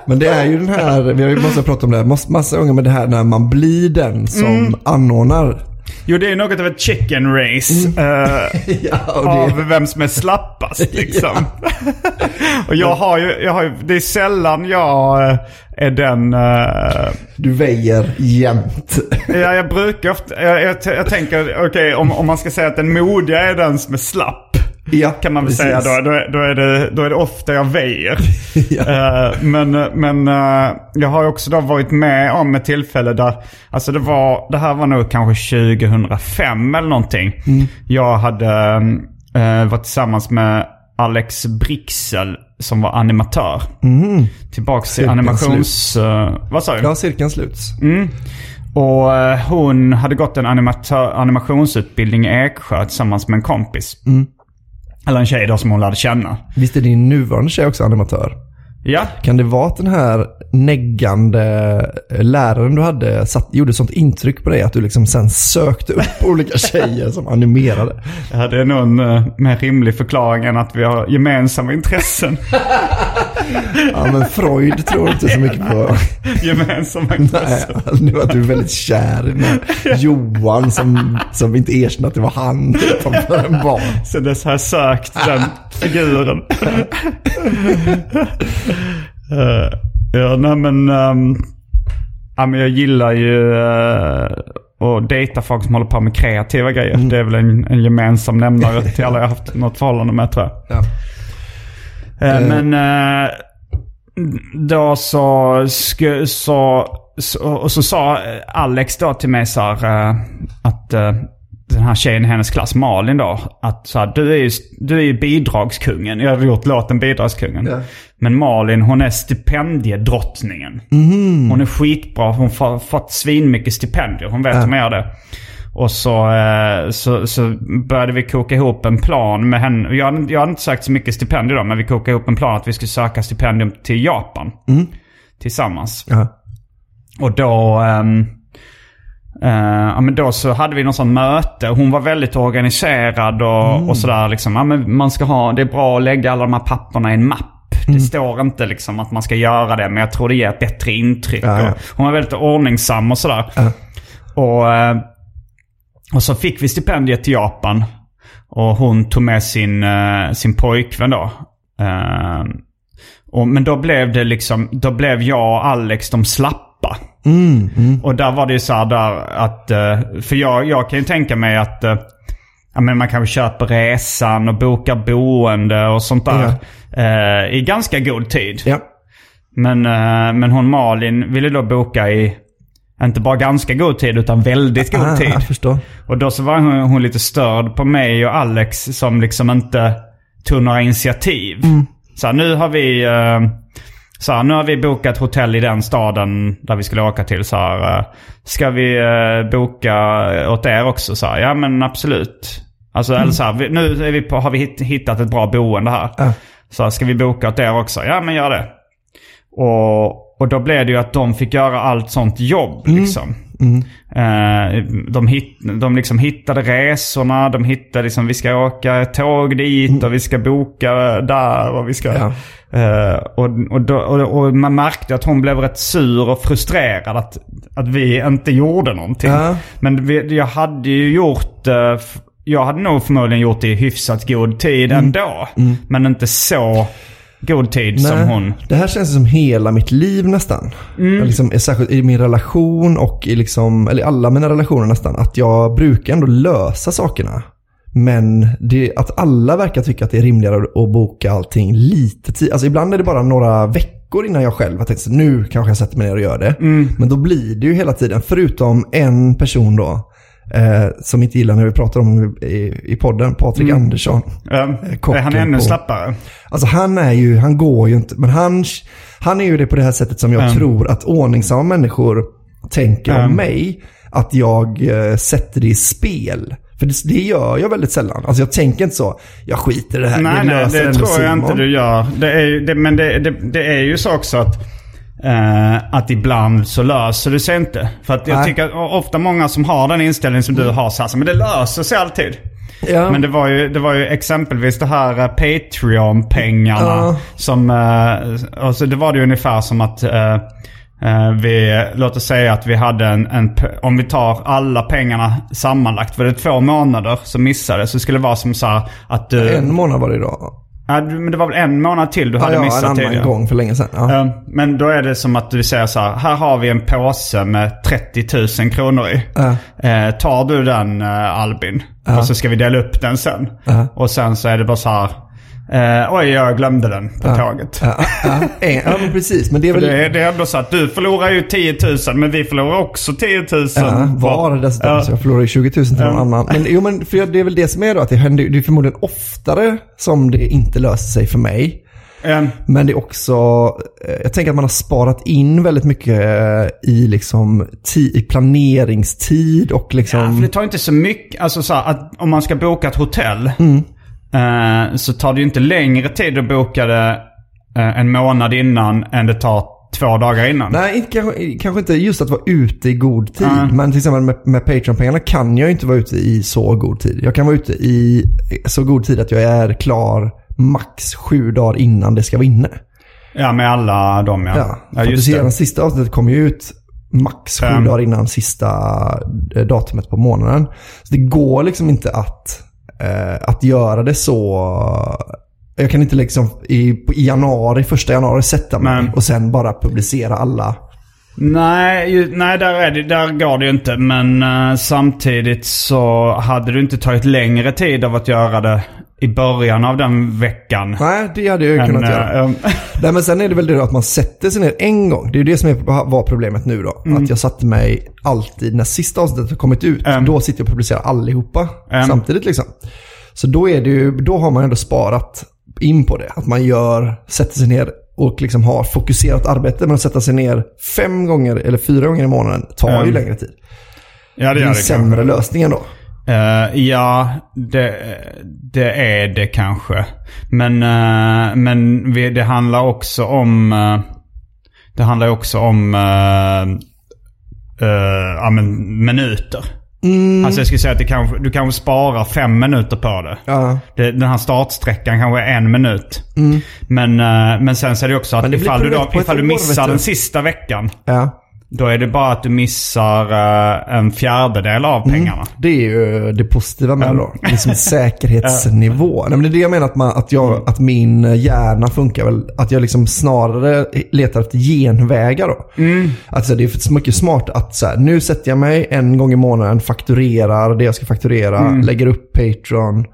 Men det är ju den här, vi har ju måste prata om det här massa, massa gånger med det här när man blir den som Mm. anordnar. Jo, det är något av ett chicken race. eh, Ja, av vem som är slappast liksom. och jag har ju, jag har ju, det är sällan jag eh, är den... eh, du väjer jämt. Ja, jag brukar ofta... Jag, jag, jag tänker, okej, om, om man ska säga att den modiga är den som är slapp. Ja, Kan man väl precis. säga då. Då, är- då, är det, då är det ofta jag väjer. Ja. Eh, men men eh, jag har också då varit med om ett tillfälle där... Alltså det var... Det här var nog kanske 2005 eller någonting. Mm. Jag hade uh, varit tillsammans med Alex Brixel som var animatör. Tillbaks till Mm. Animations... vad sa du? Ja, cirkeln sluts. Och eh, hon hade gått en animatör, animationsutbildning i Eksjö tillsammans med en kompis. Eller en tjej då som hon lärde känna. Visst är din nuvarande tjej också animatör? Ja, Kan det vara att den här neggande läraren du hade satt, gjorde sånt intryck på dig att du liksom sen sökte upp olika tjejer som animerade? ja det är nog en uh, mer rimlig förklaring än att vi har gemensamma intressen. Ja, men Freud tror inte så mycket på. gemensamma Nej, intressen. nu att du är väldigt kär i Johan som, som inte erkände att det var han utanför en bar. Så dess har jag sökt den figuren. Eh, ja, nej men... ehm, ja, men jag gillar ju uh, att dejta folk som håller på med kreativa grejer. Det är väl en, en gemensam nämnare till alla jag har haft något förhållande med tror jag. Ja. Eh. Men då så, så, så, och så sa Alex då till mig så här, att den här tjejen i hennes klass, Malin då, att så här, du, är ju, du är ju bidragskungen. Jag har gjort låten Bidragskungen. Ja. Men Malin, hon är stipendiedrottningen. Hon är skitbra. Hon har fått svinmycket stipendier. Hon vet Ja. hur man gör det. Och så, eh, så, så började vi koka ihop en plan med henne. Jag, hade- jag hade inte sökt så mycket stipendier då, men vi kokade ihop en plan att vi skulle söka stipendium till Japan. Tillsammans. Ja. Och då... eh, ja, men då så hade vi någon sån möte. Hon var väldigt organiserad och, och sådär. Liksom. Ja, men man ska ha, det är bra att lägga alla de här papperna i en mapp. Det står inte liksom att man ska göra det, men jag tror det ger ett bättre intryck. Ja, ja. Hon var väldigt ordningsam och sådär. Och, eh, och så fick vi stipendiet till Japan. Och hon tog med sin, eh, sin pojkvän då. Eh, och, men då blev det liksom, då blev jag och Alex de slappa. Och där var det ju så här där att, eh, för jag, jag kan ju tänka mig att eh, ja, men man kanske köper resan och bokar boende och sånt där. eh, I ganska god tid. Ja. Men, men hon Malin ville då boka i, inte bara ganska god tid utan väldigt god Ah, tid. jag förstår. Och då så var hon, hon lite störd på mig och Alex som liksom inte tog några initiativ. Så här, nu har vi... eh, så här, nu har vi bokat hotell i den staden där vi skulle åka till. Så här, eh, ska vi eh, boka åt er också? Så här, ja men absolut. Alltså, eller så här, nu vi på, har vi hitt- hittat ett bra boende här. Så ska vi boka åt er också? Ja men gör det. Och, och då blev det ju att de fick göra allt sånt jobb liksom. Eh, de, hit, de liksom hittade resorna, de hittade liksom vi ska åka tåg dit och vi ska boka där och vi ska... Ja. Eh, och, och, då, och, man märkte att hon blev rätt sur och frustrerad att, att vi inte gjorde någonting. Ja. Men vi, jag hade ju gjort... eh, jag hade nog förmodligen gjort det i hyfsat god tid ändå. Men inte så god tid som Nej, hon. Det här känns som hela mitt liv nästan. Mm. Jag Liksom, är särskilt i min relation och i liksom, eller alla mina relationer nästan. Att jag brukar ändå lösa sakerna. Men det, att alla verkar tycka att det är rimligare att, boka allting lite tid. Alltså ibland är det bara några veckor innan jag själv har tänkt nu kanske jag sätter mig ner och gör det. Mm. Men då blir det ju hela tiden, förutom en person då, eh, som inte gillar när vi pratar om i, i podden, Patrik Mm. Andersson. Ja, är kocken han ännu på- slappare? Alltså han är ju, han går ju inte, men han, han är ju det på det här sättet som jag Mm. tror att ordningsamma människor tänker Mm. om mig. Att jag eh, sätter det i spel. För det, det gör jag väldigt sällan. Alltså jag tänker inte så, jag skiter i det här, Nej, jag nej, det tror jag Simon. inte du gör. Det är, det, men det, det, det är ju så också att, eh, att ibland så löser det sig inte. För att jag Nej. tycker ofta många som har den inställningen som du har, så, men det löser sig alltid. Ja. Men det var, ju, det var ju exempelvis det här eh, Patreon-pengarna. Ja. Som, eh, alltså det var det ju ungefär som att eh, eh, vi, låt oss säga att vi hade en, en, om vi tar alla pengarna sammanlagt. Var det två månader som missade så skulle det vara som så att du... En månad var det idag. Ja, men det var väl en månad till du Ja, hade ja, en missat annan tidigare? gång för länge sedan. Ja. Ja, men då är det som att du säger så här. Här har vi en påse med 30 000 kronor i. Ja. Eh, tar du den eh, Albin? Och så ska vi dela upp den sen. Ja. Och sen så är det bara så här. Eh, oj, jag glömde den på tåget. Ja, ja, ja, ja, men precis. Men det är väl... det, det är ändå så att du förlorar ju 10 000 men vi förlorar också 10 000. Ja, var dessutom. Ja. Så jag förlorar ju 20 000 till någon annan. Men, jo, men för det är väl det som är då, att det händer det är förmodligen oftare som det inte löser sig för mig. Eh, Men det är också, eh, jag tänker att man har sparat in väldigt mycket eh, i, liksom, i planeringstid och liksom... Ja, för det tar inte så mycket. Alltså så här, att om man ska boka ett hotell. Mm. Eh, så tar det ju inte längre tid att boka det eh, en månad innan än det tar två dagar innan. Nej, inte, kanske, kanske inte just att vara ute i god tid. Nej. Men till exempel med, med Patreon-pengarna kan jag ju inte vara ute i så god tid. Jag kan vara ute i så god tid att jag är klar max sju dagar innan det ska vara inne. Ja, med alla dem ja. Ja, Ja, just ser, det. den sista avsnittet kommer ju ut max sju Fem. dagar innan sista eh, datumet på månaden. Så det går liksom inte att, att göra det så... Jag kan inte liksom i, i januari, första januari sätta mig Nej. och sen bara publicera alla. Nej, ju, nej där, är det, där går det ju inte. Men eh, samtidigt så hade du inte tagit längre tid av att göra det i början av den veckan. Nej, det hade jag ju kunnat göra. eh, Nej, men sen är det väl det då att man sätter sig ner en gång. Det är ju det som var problemet nu då. Mm. Att jag satte mig alltid, när sista avsnittet har kommit ut, Mm. då sitter jag och publicerar allihopa Mm. samtidigt liksom. Så då, är det ju, då har man ändå sparat in på det. Att man gör, sätter sig ner och liksom har fokuserat arbete. Men att sätta sig ner fem gånger eller fyra gånger i månaden tar ju Mm. längre tid. ja, det Det är en det sämre kanske. lösning ändå. Eh, ja, det, det är det kanske. Men, eh, men vi, det handlar också om... eh, det handlar också om ja, men minuter. Alltså jag skulle säga att kanske, du kanske sparar fem minuter på det. Ja. det den här startsträckan kanske är en minut. Men, eh, men sen så är det också att Men det ifall du, då, ifall du missar den sista veckan. Ja. Då är det bara att du missar eh, en fjärdedel av pengarna. Det är ju det positiva med det då. Liksom säkerhetsnivå. Nej, men det är det jag menar att, man, att, jag, att min hjärna funkar väl. Att jag liksom snarare letar efter genvägar då. Alltså det är för mycket smart att så här, nu sätter jag mig en gång i månaden, fakturerar det jag ska fakturera, lägger upp Patreon.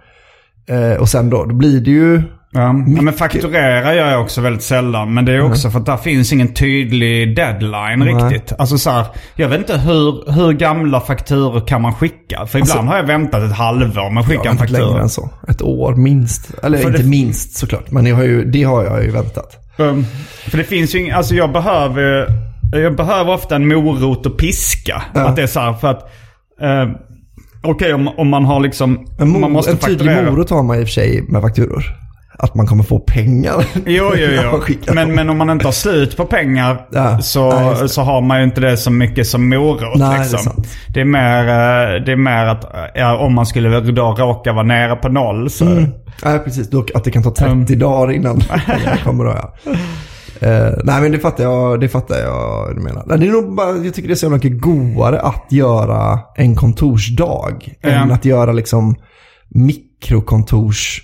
Eh, och sen då, då blir det ju... Ja. ja, men fakturera gör jag också väldigt sällan. Men det är också för att där finns ingen tydlig deadline riktigt. Alltså så här, jag vet inte hur, hur gamla fakturor kan man skicka? För ibland har jag väntat ett halvår med att skicka en inte längre faktura. än så. Ett år minst. Eller För inte det- minst såklart, men jag har ju, det har jag ju väntat. Um, för det finns ju ing, alltså jag behöver, jag behöver ofta en morot och piska. Ja. Att det är så här för att, eh, okej om, om man har liksom, En, man mor- måste en tydlig morot har man i och för sig med fakturor. Att man kommer få pengar. Jo, jo, jo. Men, men om man inte har slut på pengar Ja, så, nej, så har man ju inte det så mycket som morot. Nej, det är liksom. det, är mer, eh, det är mer att ja, om man skulle då råka vara nere på noll så... Mm. Nej, precis. Då, att det kan ta 30 Mm. dagar innan pengarna kommer då, ja. Eh, nej, men det fattar jag, det fattar jag du menar. Det är nog bara, jag tycker det är så mycket godare att göra en kontorsdag Ja. än att göra liksom mikrokontors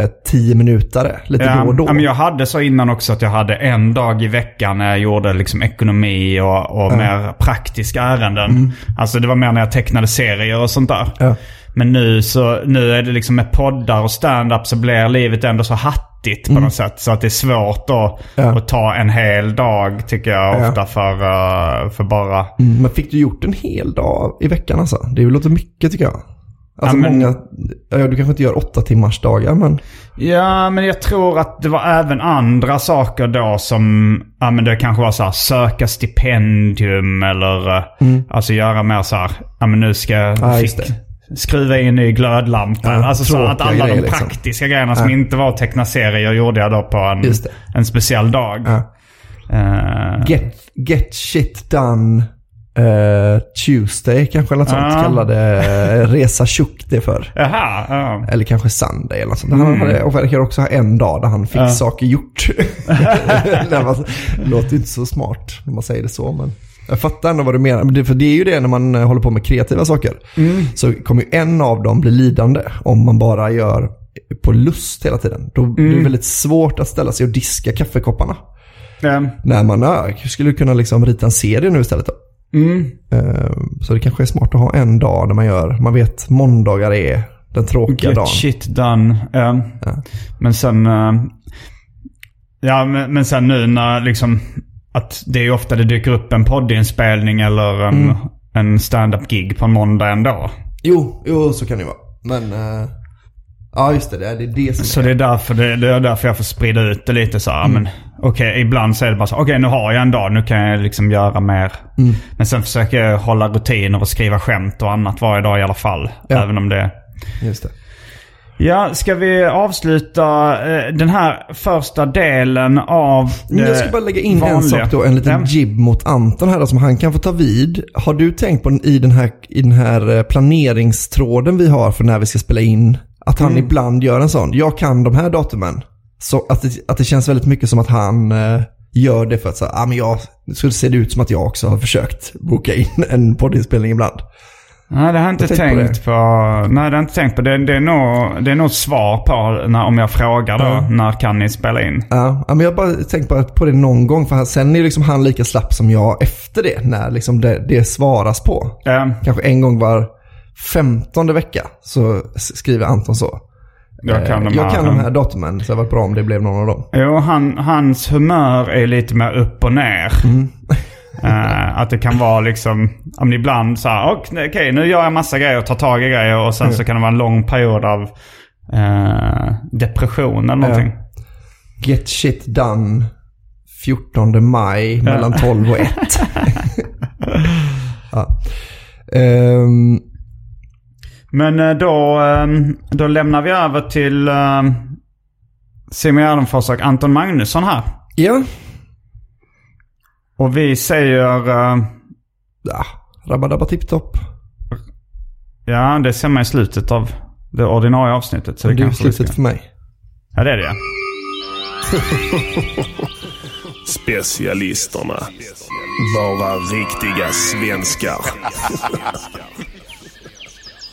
eh, 10 minuter lite Ja, då och då. ja, men jag hade så innan också att jag hade en dag i veckan när jag gjorde liksom ekonomi och, och mer praktiska ärenden. Alltså det var mer när jag tecknade serier och sånt där. Ja. Men nu så nu är det liksom med poddar och stand-up så blir livet ändå så hattigt på något sätt. Så att det är svårt då Ja. att ta en hel dag tycker jag Ja. ofta för, eh, för bara... Mm, men fick du gjort en hel dag i veckan alltså? Det låter mycket tycker jag. Alltså Ja, men- många, ja, du kanske inte gör åtta timmars dagar men... Ja, men jag tror att det var även andra saker då som... Ja, men det kanske var så här söka stipendium eller... eh, Alltså göra mer så här... Ja, men nu ska jag... Mm. Ja, just fick. Skruva in en ny glödlampa. Ja, alltså så att alla de liksom. praktiska grejerna som Ja. inte var att teckna serier gjorde jag då på en, en speciell dag. Ja. Eh, Get, get shit done eh, Tuesday kanske eller något sånt. Ja. Kallade eh, Resa Tjock det för. Jaha, ja. Eller kanske Sunday eller något sånt. Han hade, och verkar också ha en dag där han fick Mm. Ja. saker gjort. var- det låter ju inte så smart när man säger det så. Men jag fattar ändå vad du menar. För det är ju det när man eh, håller på med kreativa saker. Mm. Så kommer ju en av dem bli lidande om man bara gör på lust hela tiden. Då blir Mm. det väldigt svårt att ställa sig och diska kaffekopparna. Ja. När man äh, skulle kunna liksom rita en serie nu istället. Då. Mm. Eh, Så det kanske är smart att ha en dag där man gör, man vet måndagar är den tråkiga Get dagen. shit done. Ja. Ja. Men sen... eh, ja, men, men sen nu när liksom... Att det är ofta det dyker upp en poddinspelning eller en, Mm. en stand-up-gig på en måndag ändå. Jo, jo, så kan det vara. Men, eh, ja just det, det är det, är som Så det är därför, det, det är därför jag får sprida ut det lite så här. Mm. Men okej, ibland så är det bara så okej nu har jag en dag, nu kan jag liksom göra mer. Mm. Men sen försöker jag hålla rutiner och skriva skämt och annat varje dag i alla fall. Ja. Även om det Just det. Ja, ska vi avsluta eh, den här första delen av det jag ska bara lägga in en vanliga? sak då, en liten Ja. jib mot Anton här då, som han kan få ta vid. Har du tänkt på i den här, i den här eh, planeringstråden vi har för när vi ska spela in, att han Mm. ibland gör en sån, jag kan de här datumen. Så att det, att det känns väldigt mycket som att han eh, gör det för att så, ah, men jag, det skulle se det ut som att jag också har försökt boka in en poddinspelning ibland. Nej, det har jag inte Jag tänkte på tänkt på. Nej, det har inte tänkt på. Det, det, är, nog, det är nog svar på när, om jag frågar då. Ja. När kan ni spela in? Ja, men jag har bara tänkt på, på det någon gång, för sen är liksom han lika slapp som jag efter det, när liksom det, det svaras på. Ja, Kanske en gång var femtonde vecka så skriver Anton så. jag kan Eh, de jag här. kan de här datumen, så det var bra om det blev någon av dem. Jo, han, hans humör är lite mer upp och ner. Mm. Eh, att det kan vara liksom, om det ibland så här, "Ok, okej nu gör jag massa grejer och tar tag i grejer och sen så kan det vara en lång period av eh, depression eller någonting. Get shit done 14 maj mellan 12 och 1. ja. Ehm, Men eh, då, eh, då lämnar vi över till eh, Simon Gärdenfors och Anton Magnusson här. ja, Och vi säger, ja. rabba tipptopp. ja det ser man i slutet av det ordinarie avsnittet. Så det, Det är slutet för mig. Ja det är det ja. Specialisterna. Bara riktiga svenskar.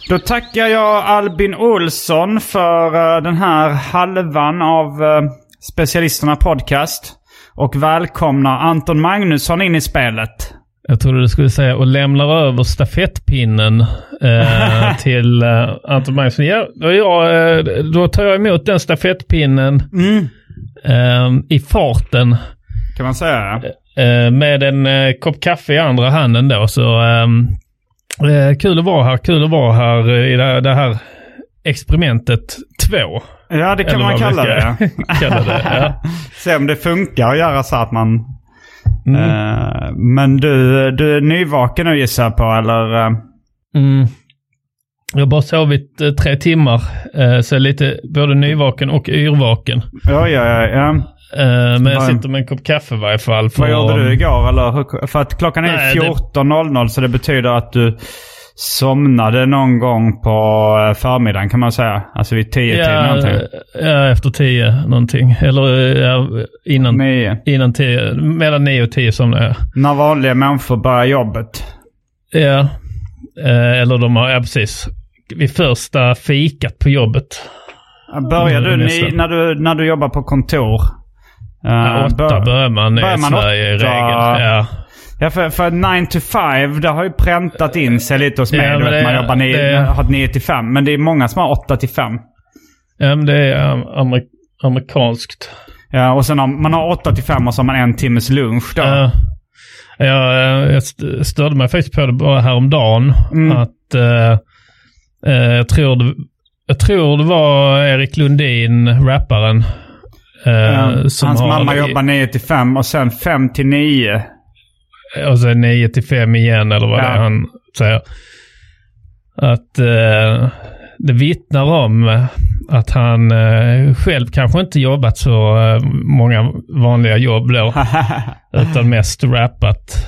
Då tackar jag Albin Olsson för eh, den här halvan av eh, Specialisterna Podcast. Och välkomnar Anton Magnusson in i spelet. Jag trodde du skulle säga och lämnar över stafettpinnen eh, till eh, Anton Magnusson. Ja, då, jag, eh, då tar jag emot den stafettpinnen eh, i farten Kan man säga. eh, med en kopp kaffe i andra handen då. Så eh, kul att vara här. Kul att vara här eh, i det här, det här experimentet 2. Ja det kan man kalla det. kalla det, ja. Se om det funkar att göra så att man... Mm. Eh, men du, du är nyvaken nu gissar jag på eller? eh? Mm. Jag har bara sovit eh, tre timmar, så jag är lite både nyvaken och yrvaken. Ja, ja, ja. Eh, men jag sitter med en kopp kaffe i varje fall. För Vad gjorde du igår? Eller? För att klockan är Nej, det- 14.00 så det betyder att du somnade någon gång på eh, förmiddagen kan man säga. Alltså vid 10 tiden Ja, någonting. ja, efter tio någonting. Eller ja, innan, Nio. innan. Mellan nio och tio somnade jag. När vanliga människor börjar jobbet. Ja, eh, eller de har, ja precis. Vid första fikat på jobbet. Börjar du, Mm, ni, nästan. när, du när du jobbar på kontor? Ja, åtta bör- börjar man i börjar man Sverige i åtta? regel. Ja. Ja, för, för 9 to 5, det har ju präntat in sig lite hos mig. Ja, vet, man det- jobbar ni, det- har 9 till 5. Men det är många som har 8 till 5. ja, men det är um, amer amerikanskt. Ja, och sen har man har 8 till 5 och så har man en timmes lunch då. Ja. jag, eh, jag st- störde mig faktiskt på det bara häromdagen. Mm. Att eh, eh, jag, tror det, jag tror det var Erik Lundin, rapparen. Som Hans har- mamma jobbar 9 till 5 och sen 5 till 9. Och sen 9 till 5 igen eller vad Ja. det är han säger. Att eh, det vittnar om att han eh, själv kanske inte jobbat så många vanliga jobb då. utan mest rappat.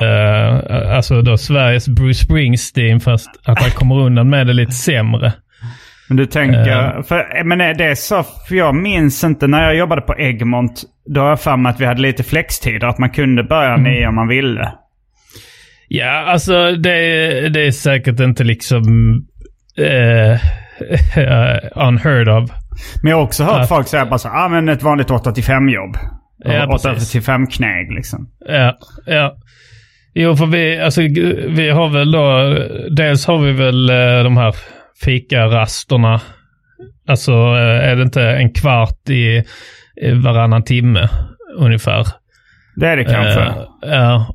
Eh, alltså då Sveriges Bruce Springsteen fast att han kommer undan med det lite sämre. Men du tänker, Eh. för, men är det så, för jag minns inte när jag jobbade på Egmont. Då har jag för mig att vi hade lite flextider, att man kunde börja Mm. nio om man ville. Ja, alltså det, det är säkert inte liksom eh, unheard of. Men jag har också hört Att- folk säga bara så ah, men ett vanligt 8 till 5 jobb. Ja, 8 precis. till 5 knäg liksom. Ja, ja. Jo, för vi, alltså, vi har väl då, dels har vi väl eh, de här fikarasterna. Alltså eh, är det inte en kvart i, i varannan timme ungefär? Det är det kanske. Eh, Ja.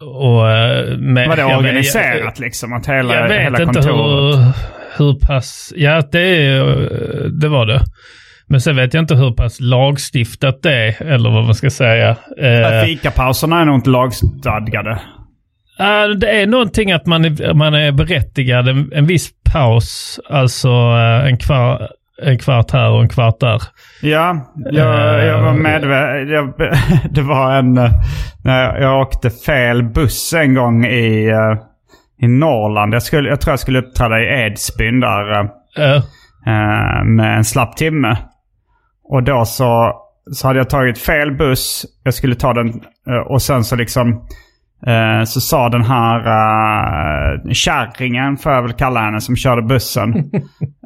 Och, eh, med, Var det jag vet- organiserat liksom? Att hela, jag vet hela inte kontoret... hur, hur pass... Ja, det, är- det var det. Men sen vet jag inte hur pass lagstiftat det är, eller vad man ska säga. Fikapauserna är nog inte lagstadgade. Eh, det är någonting att man är, man är berättigad en, en viss paus, alltså eh, en, kvar, en kvart här och en kvart där. Ja, jag, jag var medveten. Jag, det var en... När jag, åkte fel buss en gång i, i Norrland. Jag, skulle, jag tror jag skulle uppträda i Edsbyn där. med en slapp timme. Och då så, så hade jag tagit fel buss. Jag skulle ta den och sen så liksom... eh, Så sa den här uh, kärringen, får jag väl kalla henne, som körde bussen.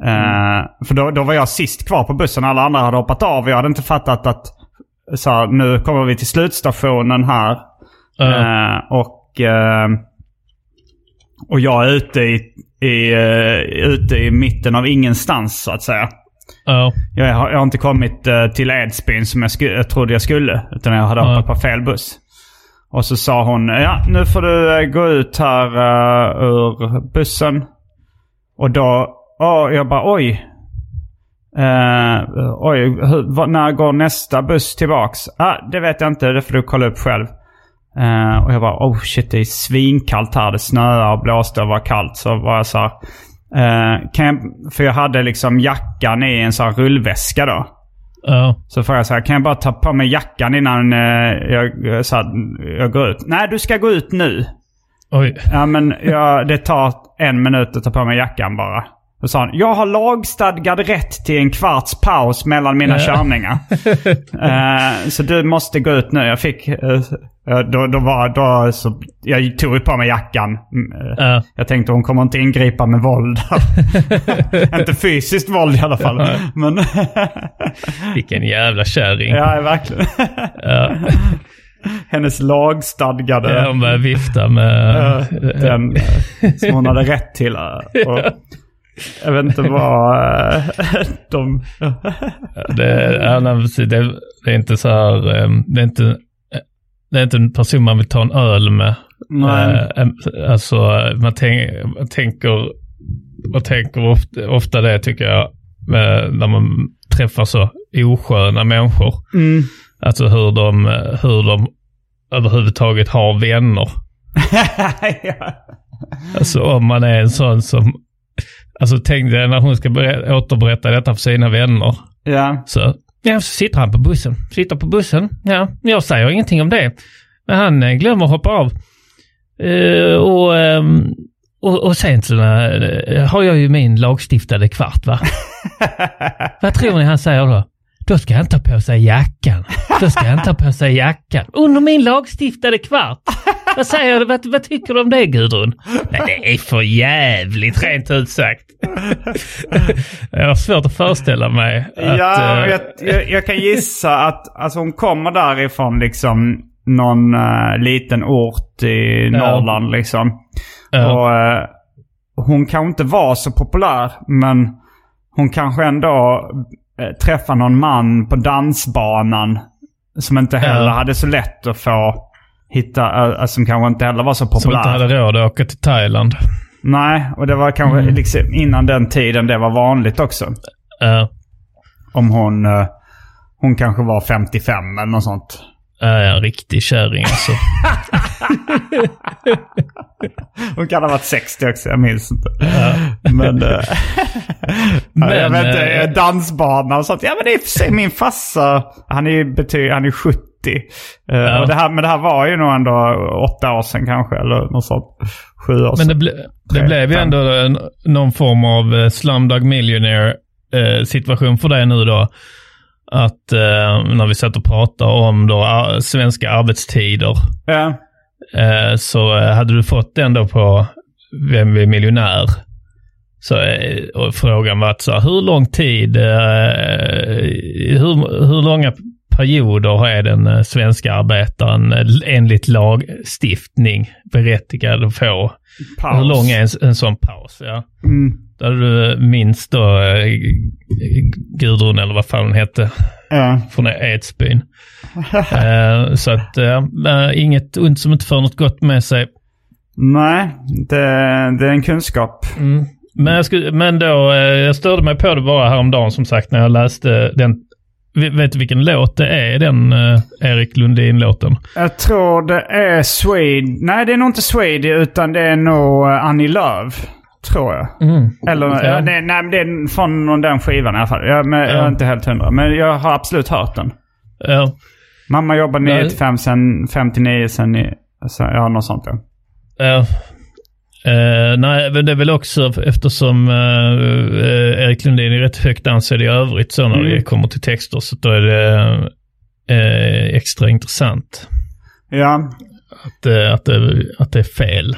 Eh, för då, då var jag sist kvar på bussen. Alla andra hade hoppat av. Jag hade inte fattat att sa nu kommer vi till slutstationen här. Eh, och, eh, och jag är ute i, i, ute i mitten av ingenstans så att säga. Ja. Jag har, jag har inte kommit till Edsbyn som jag, jag trodde jag skulle. Utan jag hade hoppat på fel buss. Och så sa hon, ja nu får du eh, gå ut här uh, ur bussen. Och då, oh, jag bara oj. Uh, oj, hur, vad, när går nästa buss tillbaks? Ah, det vet jag inte, det får du kolla upp själv. Uh, och jag bara, oh shit det är svinkallt här. Det snöar och blåste och var kallt. Så var jag så här, uh, kan jag, för jag hade liksom jackan i en sån här rullväska då. Ja. Så frågade jag så här, kan jag bara ta på mig jackan innan eh, jag, så här, jag går ut? Nej, du ska gå ut nu. Oj. Ja, men jag, det tar en minut att ta på mig jackan bara. Då sa han, jag har lagstadgad rätt till en kvarts paus mellan mina Ja. körningar. Eh, så du måste gå ut nu. Jag fick... eh, då, då var, då, så, jag tog ju på mig jackan. Eh, Jag tänkte hon kommer inte ingripa med våld. inte fysiskt våld i alla fall. Men Vilken jävla kärring. ja, verkligen. Ja. Hennes lagstadgade... Ja, hon började vifta med... Den som hon hade rätt till. Och jag vet inte vad eh, de... Det, precis. det, är inte så här, ehm, det är inte, det är inte en person man vill ta en öl med. Nej. Eh, Alltså man, tänk, man tänker, man tänker ofta, ofta det tycker jag, eh, när man träffar så osköna människor. Mm. Alltså hur de, hur de överhuvudtaget har vänner. ja. Alltså om man är en sån som, alltså tänk dig när hon ska berä- återberätta detta för sina vänner. Ja. Så, ja, så sitter han på bussen. Sitter på bussen. Ja, jag säger ingenting om det. Men han eh, glömmer att hoppa av. Eh, och, ehm, och, och sen så eh, har jag ju min lagstiftade kvart va. Vad tror ni han säger då? Då ska han ta på sig jackan. Då ska han ta på sig jackan. Under min lagstiftade kvart. Vad säger du? Vad, vad tycker du om det Gudrun? Nej, det är för jävligt rent ut sagt. Jag har svårt att föreställa mig att... ja, eh, jag, jag, jag kan gissa att alltså, hon kommer därifrån liksom någon eh, liten ort i Norrland liksom. Ja. Och eh, hon kanske inte var så populär, men hon kanske ändå uh, träffar någon man på dansbanan som inte heller Ja. hade så lätt att få hitta, uh, som kanske inte heller var så Som populär. inte hade råd att åka till Thailand. Nej, och det var kanske Mm. liksom innan den tiden det var vanligt också. Ja. Om hon, eh, hon kanske var 55 eller något sånt. Är en riktig kärring alltså. Hon kan ha varit 60 också, jag minns inte. Men, eh, Men, ja, jag vet inte, dansbana och sånt. Ja men det är i och för sig min farsa, han är ju bety- han är 70. Eh, Ja. och det här, men det här var ju nog ändå åtta år sedan kanske, eller något sånt. Sju år Men sedan. det, ble, det blev ju ändå en, någon form av eh, slumdog millionaire eh, situation för dig nu då. Att när vi satt och pratade om då svenska arbetstider Ja. så hade du fått den då på Vem är miljonär? Så, och frågan var så här, hur lång tid, hur, hur långa perioder är den eh, svenska arbetaren eh, enligt lagstiftning berättigad att få? Paus. Hur lång är en, en sån paus? Ja. Mm. Där du minns då eh, Gudrun eller vad fan hon hette Ja. från Edsbyn. eh, så att eh, inget ont som inte för något gott med sig. Nej, det, det är en kunskap. Mm. Men, jag skulle, men då, eh, jag störde mig på det bara häromdagen som sagt när jag läste den. Vet du vilken låt det är, den eh, Erik Lundin-låten? Jag tror det är Swede. Nej, det är nog inte Swede utan det är nog eh, Annie Lööf. Tror jag. Mm. Eller, ja, det, nej, men det är från någon- den skivan i alla fall. Jag, men, jag är Ja. inte helt hundra. Men jag har absolut hört den. Ja. Mamma jobbar Nej. 9 till 5, sen 5 till 9, sen så, ja, något sånt ja. Ja. Eh, nej, men det är väl också eftersom eh, eh, Erik Lundin är rätt högt ansedd i övrigt så när Mm. det kommer till texter så då är det extra intressant Ja, att, att, det, att det är fel.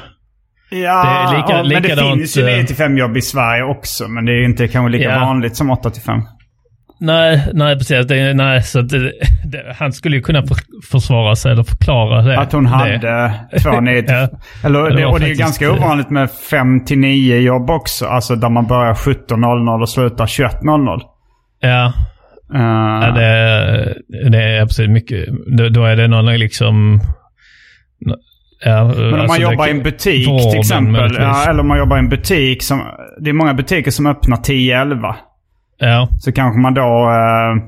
ja Det är lika- ja, men det finns ju eh, 9 till 5 jobb i Sverige också. Men det är inte kanske lika Ja. vanligt som 8 till 5. Nej, nej precis. Det, nej, så det, det, han skulle ju kunna för, försvara sig eller förklara det. Att hon hade två nit. Ja. Eller, Det och det är ju ganska ovanligt med 5 till 9 jobb också. Alltså där man börjar 17.00 och slutar 21.00. Ja. Uh, Ja, det, det är absolut mycket. Då, då är det någon liksom... Ja, Men om alltså man jobbar i en butik till exempel. Ja, eller om man jobbar i en butik som... Det är många butiker som öppnar 10-11. Ja. Så kanske man då eh,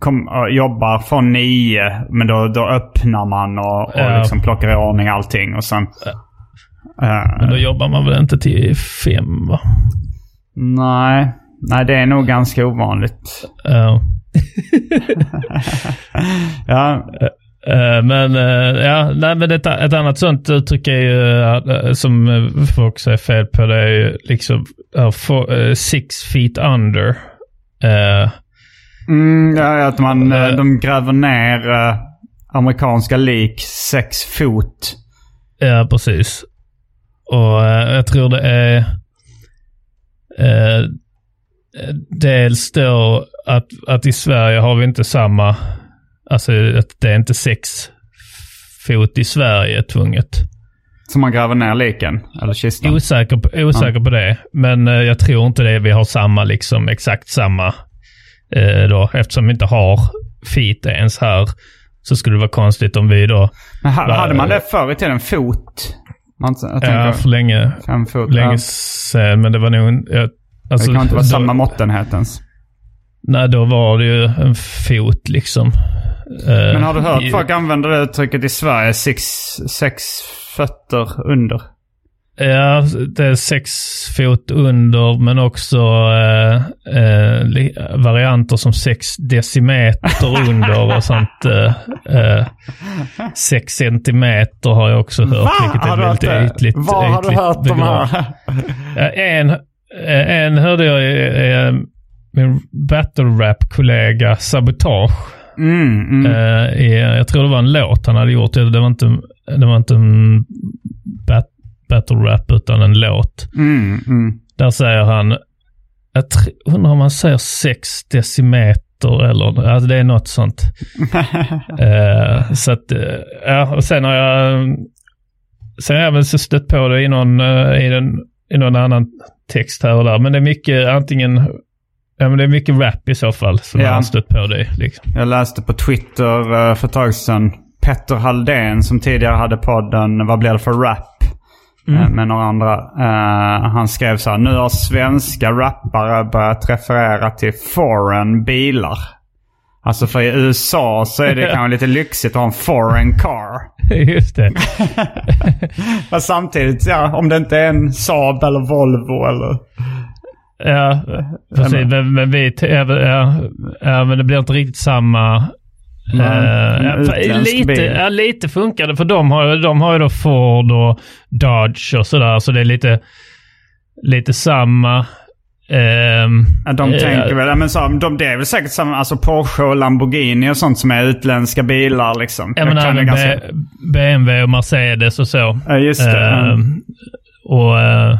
kom, eh, jobbar från 9. Men då, då öppnar man och, och Ja. liksom plockar i ordning allting. Och sen... eh, Men då jobbar man väl inte till fem va? nej. Nej, det är nog ganska ovanligt. Ja. ja. Eh, Men eh, ja, nej, men ett, ett annat sånt uttryck är ju eh, som eh, folk säger fel på det är ju liksom uh, for, eh, six feet under. Eh, Mm, ja, att man, eh, de gräver ner eh, amerikanska lik sex fot. Ja, precis. Och jag tror det är dels då att, att i Sverige har vi inte samma, alltså att det är inte sex fot i Sverige tvunget. Så man gräver ner liken? Eller kistan? Osäker, på, osäker på det, men eh, jag tror inte det vi har samma, liksom exakt samma eh, då, eftersom vi inte har feet ens här. Så skulle det vara konstigt om vi då... Men ha, Va- hade man det förr i tiden? Fot? Man, jag Ja, för länge, fem fot. länge ja. sedan, men det var nog... Jag, alltså, det kan inte vara då, samma måttenhet ens. Nej, då var det ju en fot liksom. Eh, Men har du hört i- folk använda det uttrycket i Sverige? Sex, sex fötter under? Ja, det är sex fot under, men också eh, eh, varianter som sex decimeter under och sånt. Eh, eh, sex centimeter har jag också hört, Va? vilket är Har du hört väldigt det? ytligt. Var har du hört de här? En, eh, en hörde jag min battle rap-kollega Sabotage. Mm, mm. Eh, i, jag tror det var en låt han hade gjort. Det var inte, det var inte en bat, battle rap utan en låt. Mm, mm. Där säger han, jag undrar om han säger sex decimeter eller, alltså det är något sånt. Eh, så att, eh, ja, och sen har jag, sen har jag väl stött på det i någon, i, den, i någon annan text här och där. Men det är mycket antingen, ja men det är mycket rap i så fall som Ja. har stött på det. Liksom. Jag läste på Twitter eh, för ett tag sedan. Petter Halldén som tidigare hade podden Vad blir det för rap? Mm. eh, Med några andra. Eh, han skrev så här. Nu har svenska rappare börjat referera till foreign bilar. Alltså för i USA så är det kanske lite lyxigt att ha en foreign car. Just det. Men samtidigt, ja, om det inte är en Saab eller Volvo eller... Ja, precis. Men, men, vi, ja, ja, men det blir inte riktigt samma. Nej, utländsk lite, bil. ja, lite funkar det för de har, de har ju då Ford och Dodge och sådär. Så det är lite, lite samma. ehm, Ja, de eh, tänker väl, men så, de, det är väl säkert samma, alltså Porsche och Lamborghini och sånt som är utländska bilar liksom. Ja, men även ganska- BMW och Mercedes och så. Ja, just det. ja. Och, eh,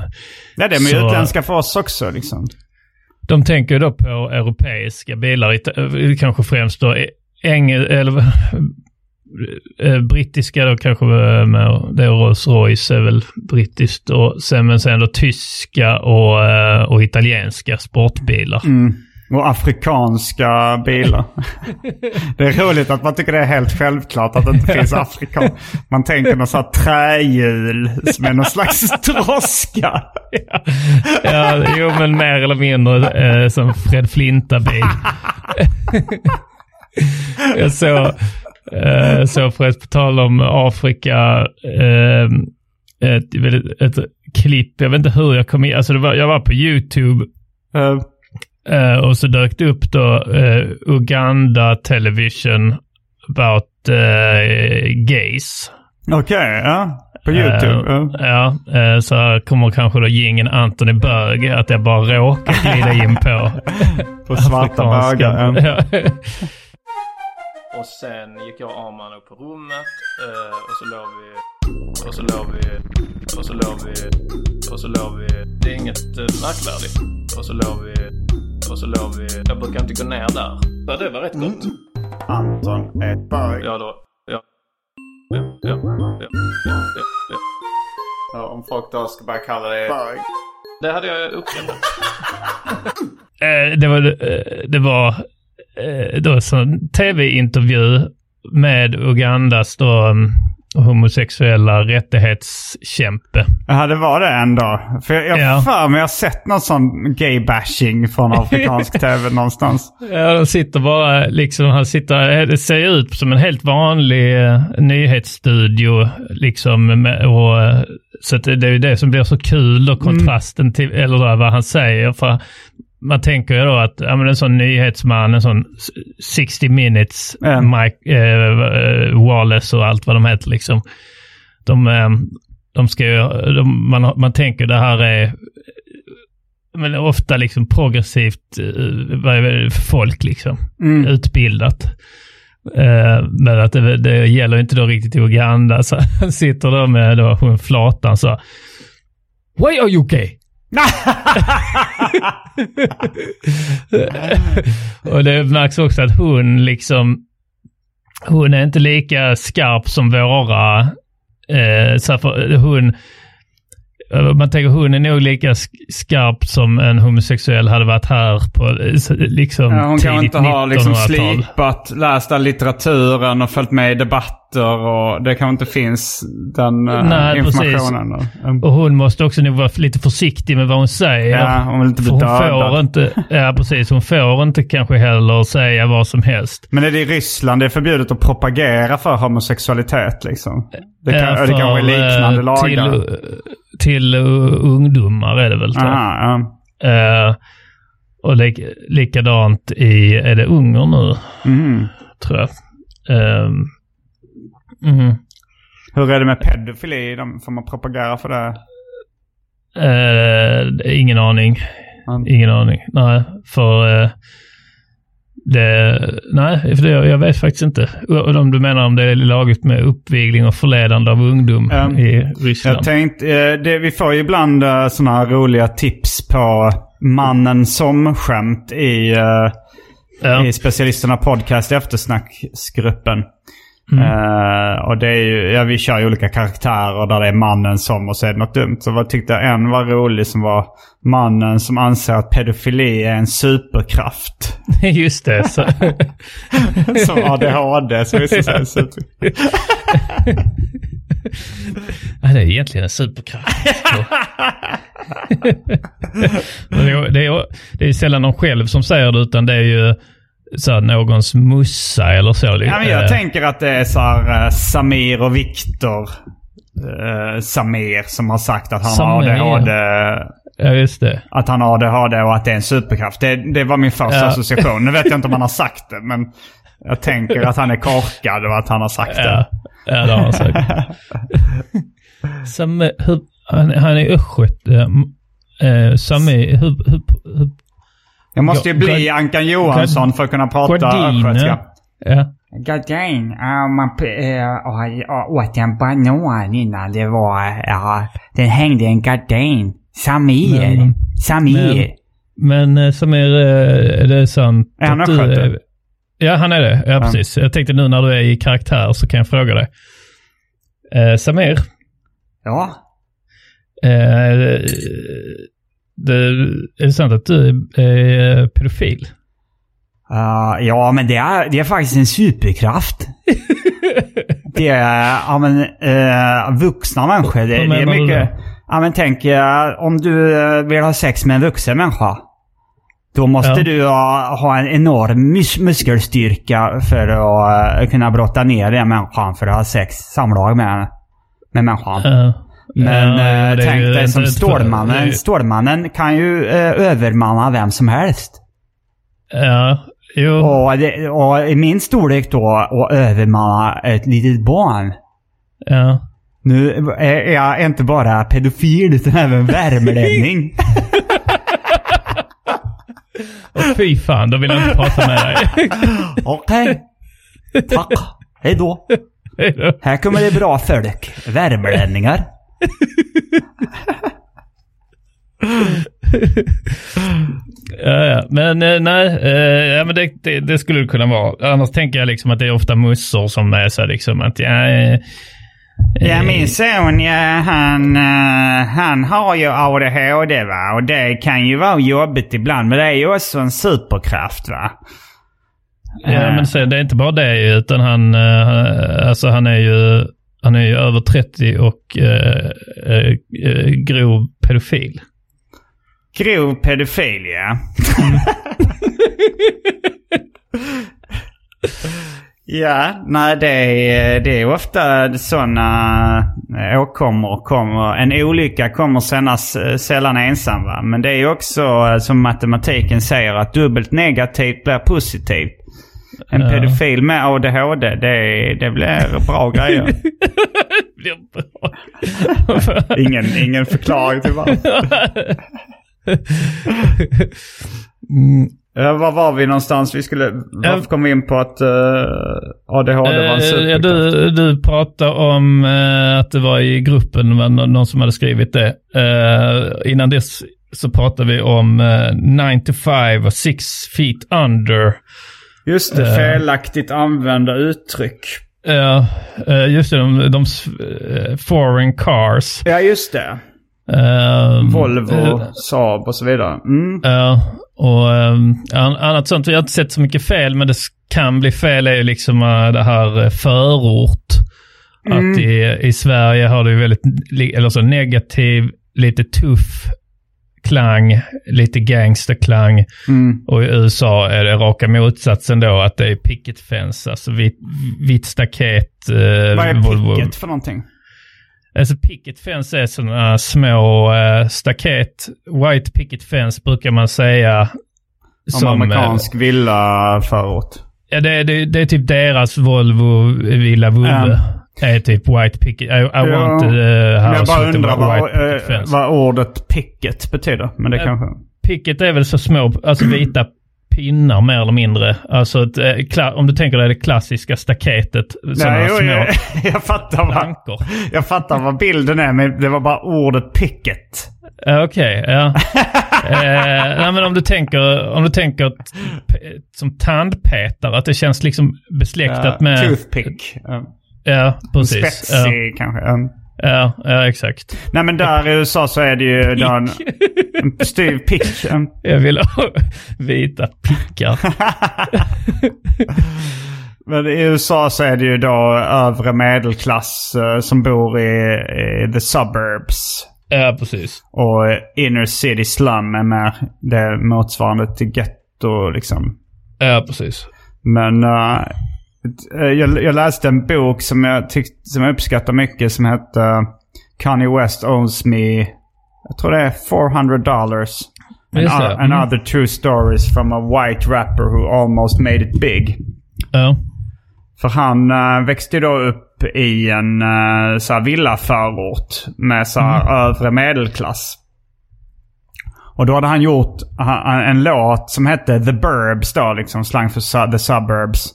Ja, det är med så- utländska för oss också liksom. De tänker då på europeiska bilar, eh, kanske främst då engel, eller eh, brittiska då kanske med, det är Rolls Royce är väl brittiskt och sen, men sen då tyska och, och italienska sportbilar. Mm. Och afrikanska bilar. det är roligt att man tycker det är helt självklart att det inte finns afrikan. Man tänker någon sån här trähjul som är någon slags droska. Ja, jo men mer eller mindre eh, som Fred Flinta-bil. jag såg, eh, så förresten på tal om Afrika, eh, ett, väldigt- ett klipp, jag vet inte hur jag kom in, alltså var, jag var på YouTube eh, och så dök det upp då eh, Uganda Television about eh, gays. Okej, ja. På YouTube. Ja, så här kommer kanske då gingen Anthony Bög, att jag bara råkar glida in på På svarta bögar. Och sen gick jag och Arman upp på rummet och så låg vi och så låg vi och så låg vi och så låg vi. Det är inget märkvärdigt. Och så låg vi och så låg vi... Jag brukar inte gå ner där. Ja, det var rätt gott. Anton är ett bög. Ja, då. Ja. Ja, ja, ja, ja, ja, ja. Ja, om folk då ska börja kalla dig bög. Det hade jag uppskattat. Eh, det var, eh, det var eh, då så en tv-intervju med Ugandas då, um, homosexuella rättighetskämpe. Ja, det var det ändå. För jag, jag Ja. för mig jag har sett någon sån gay-bashing från afrikansk tv någonstans. Ja, de sitter bara liksom, han sitter, det ser ut som en helt vanlig eh, nyhetsstudio liksom. Och, eh, så det, är ju det som blir så kul och kontrasten till, eller vad han säger. För man tänker ju då att ja, men en sån nyhetsman, en sån 60 minutes, Mike eh, eh, Wallace och allt vad de heter liksom. De, eh, de ska ju, de, man, man tänker det här är men ofta liksom progressivt eh, folk liksom. Mm. Utbildat. Eh, men att det, det gäller inte då riktigt i Uganda. Så han sitter då med då flatan så. Why are you gay? och det märks också att hon liksom, hon är inte lika skarp som våra, eh, för, hon, man tänker hon är nog lika sk- skarp som en homosexuell hade varit här på eh, liksom Ja, hon kan inte ha liksom 1900-tal. slipat, läst all litteraturen och följt med i debatter och det kanske inte finns den eh, Nej, precis. informationen. Mm. Och hon måste också nog vara lite försiktig med vad hon säger. Ja, hon vill inte bli För hon dödad. får inte, ja precis, hon får inte kanske heller säga vad som helst. Men är det i Ryssland det är förbjudet att propagera för homosexualitet liksom? Det, kan, Ja, det kanske är för, liknande eh, lagar. Till, till uh, ungdomar är det väl. Aha, ja. Eh, och lik, likadant i, är det Ungern nu? Mhm. Tror jag. Ehm, mhm. Hur är det med pedofili? De- Får man propagera för det? Eh, ingen aning. Ingen aning. Nej, för eh, det, nej, för det, jag vet faktiskt inte. Om du menar om det är lagligt med uppvigling och förledande av ungdom Um, i Ryssland. Jag tänkte, eh, det, vi får ju ibland uh, sådana roliga tips på mannen som skämt i, eh, i specialisterna podcast eftersnacksgruppen. Mm. Eh, och det är ju, ja, vi kör ju olika karaktärer där det är mannen som och så är det något dumt. Så jag tyckte en var rolig som var mannen som anser att pedofili är en superkraft. Just det. Så. som ADHD så visar sig super... ja, det är egentligen en superkraft. Men det, är, det, är, det är sällan någon själv som säger det, utan det är ju så här, någons mussa eller så. Ja, men jag Eh, tänker att det är så här, eh, Samir och Viktor. eh, Samir som har sagt att han har Samir. ADHD. Ja, just det. Att han har ADHD och att det är en superkraft. Det, det var min första Ja. association. Nu vet jag inte om han har sagt det, men jag tänker att han är korkad och att han har sagt Ja, det. ja det har han sagt. Sam, hur, han, han är östgöte. Eh, Sami, hur, hur, hur, Jag måste ju bli Ga- Ankan Johansson för att kunna prata Gardin, östgötska. Ja. Gardin, ja, man p- eh, ja, jag åt en banan innan det var, ja, den hängde en gardin. Samir. Men- Samir. Men, men eh, Samir, eh, är det sant? Är han att du är- Ja, han är det. Ja, precis. Jag tänkte nu när du är i karaktär så kan jag fråga dig. Eh, Samir, Ja. eh, det, är det sant att du är, pedofil? Uh, ja, men det är, det är faktiskt en superkraft. det är, ja men, uh, vuxna människor. Det, det är mycket... Ja men tänk, eh, om du vill ha sex med en vuxen människa. Då måste Ja. du ha, ha en enorm mus muskelstyrka för att eh, kunna brotta ner den människan för att ha sex, samlag med, med människan. Ja. Men Ja, är tänk dig som Stålmannen. Stålmannen kan ju eh, övermanna vem som helst. Ja, jo. Och, det, och i min storlek då, att övermanna ett litet barn. Ja. Nu är jag inte bara pedofil utan även värmlänning. Och fy fan, då vill jag inte prata med dig. Okej. Tack. Hej då. Hej då. Här kommer det bra folk. Värmlänningar. Ja, ja. Men eh, nej, eh, ja, men det, det, det skulle det kunna vara. Annars tänker jag liksom att det är ofta mussor som är så liksom att ja, eh, Ja, min son, ja, han, han har ju ADHD va. Och det kan ju vara jobbigt ibland. Men det är ju också en superkraft va. Ja, men så, det är inte bara det utan han, alltså han är ju, han är ju över 30 och eh, eh, eh, grov pedofil. Grov pedofil ja. Ja, nej det är, det är ofta sådana åkommor kommer. En olycka kommer senast, sällan ensam va. Men det är också eh, som matematiken säger att dubbelt negativt blir positivt. En pedofil med ADHD, det, det blir bra grejer. ingen, ingen förklaring till varför. Ja, var var vi någonstans? Vi skulle... Varför kom vi in på att uh, ADHD var en Eh, superkraft? du, du pratade om eh, att det var i gruppen nå- någon som hade skrivit det. Eh, innan dess så pratade vi om uh, 9 to 5 och 6 feet under. Just det, Eh, felaktigt använda uttryck. Ja, eh, just det, de, de eh, foreign cars. Ja, just det. Ehm, Volvo, Saab och så vidare. Mm. Ja, och an, annat sånt. Vi har inte sett så mycket fel, men det kan bli fel är ju liksom uh, det här uh, förort. Mm. Att i, i Sverige har ju väldigt eller så negativ, lite tuff klang, lite gangsterklang. Mm. Och i USA är det raka motsatsen då, att det är picket fence, alltså vitt, vitt staket. Uh, Vad är picket för någonting? Alltså picket fence är sådana små eh, staket. White picket fence brukar man säga. Som amerikansk villaförort. Ja, det, är- det, det är typ deras Volvo Villa Vove. Är typ white picket. I, I want the Men jag house bara with the undrar vad, eh, vad ordet picket betyder. Men det Eh, kanske... Picket är väl så små, alltså vita pinnar mer eller mindre. Alltså ett, eh, om du tänker dig det klassiska staketet. Nej, jo, små jag, jag, fattar vad, jag fattar vad bilden är, men det var bara ordet picket. Ja, Okej, ja. eh, nej, men om du tänker, om du tänker som tandpetare, att det känns liksom besläktat Ja, med... Toothpick. Ja. Ja, precis. Spetsig kanske. Ja. Ja, ja, exakt. Nej men där i USA så är det ju då en, en styv pick. En- Jag vill ha vita pickar. Men i USA så är det ju då övre medelklass eh, som bor i, i the suburbs. Ja, precis. Och inner city slum är mer det motsvarande till getto liksom. Ja, precis. Men eh, jag, jag läste en bok som jag, tyck, som jag uppskattar mycket som heter Kanye West owns me, jag tror det är 400 dollars. And, and mm. other true stories from a white rapper who almost made it big. Ja. För han uh, växte då upp i en uh, så här villaförort med så här övre medelklass. Och då hade han gjort en låt som hette The Burbs då, liksom slang för The Suburbs.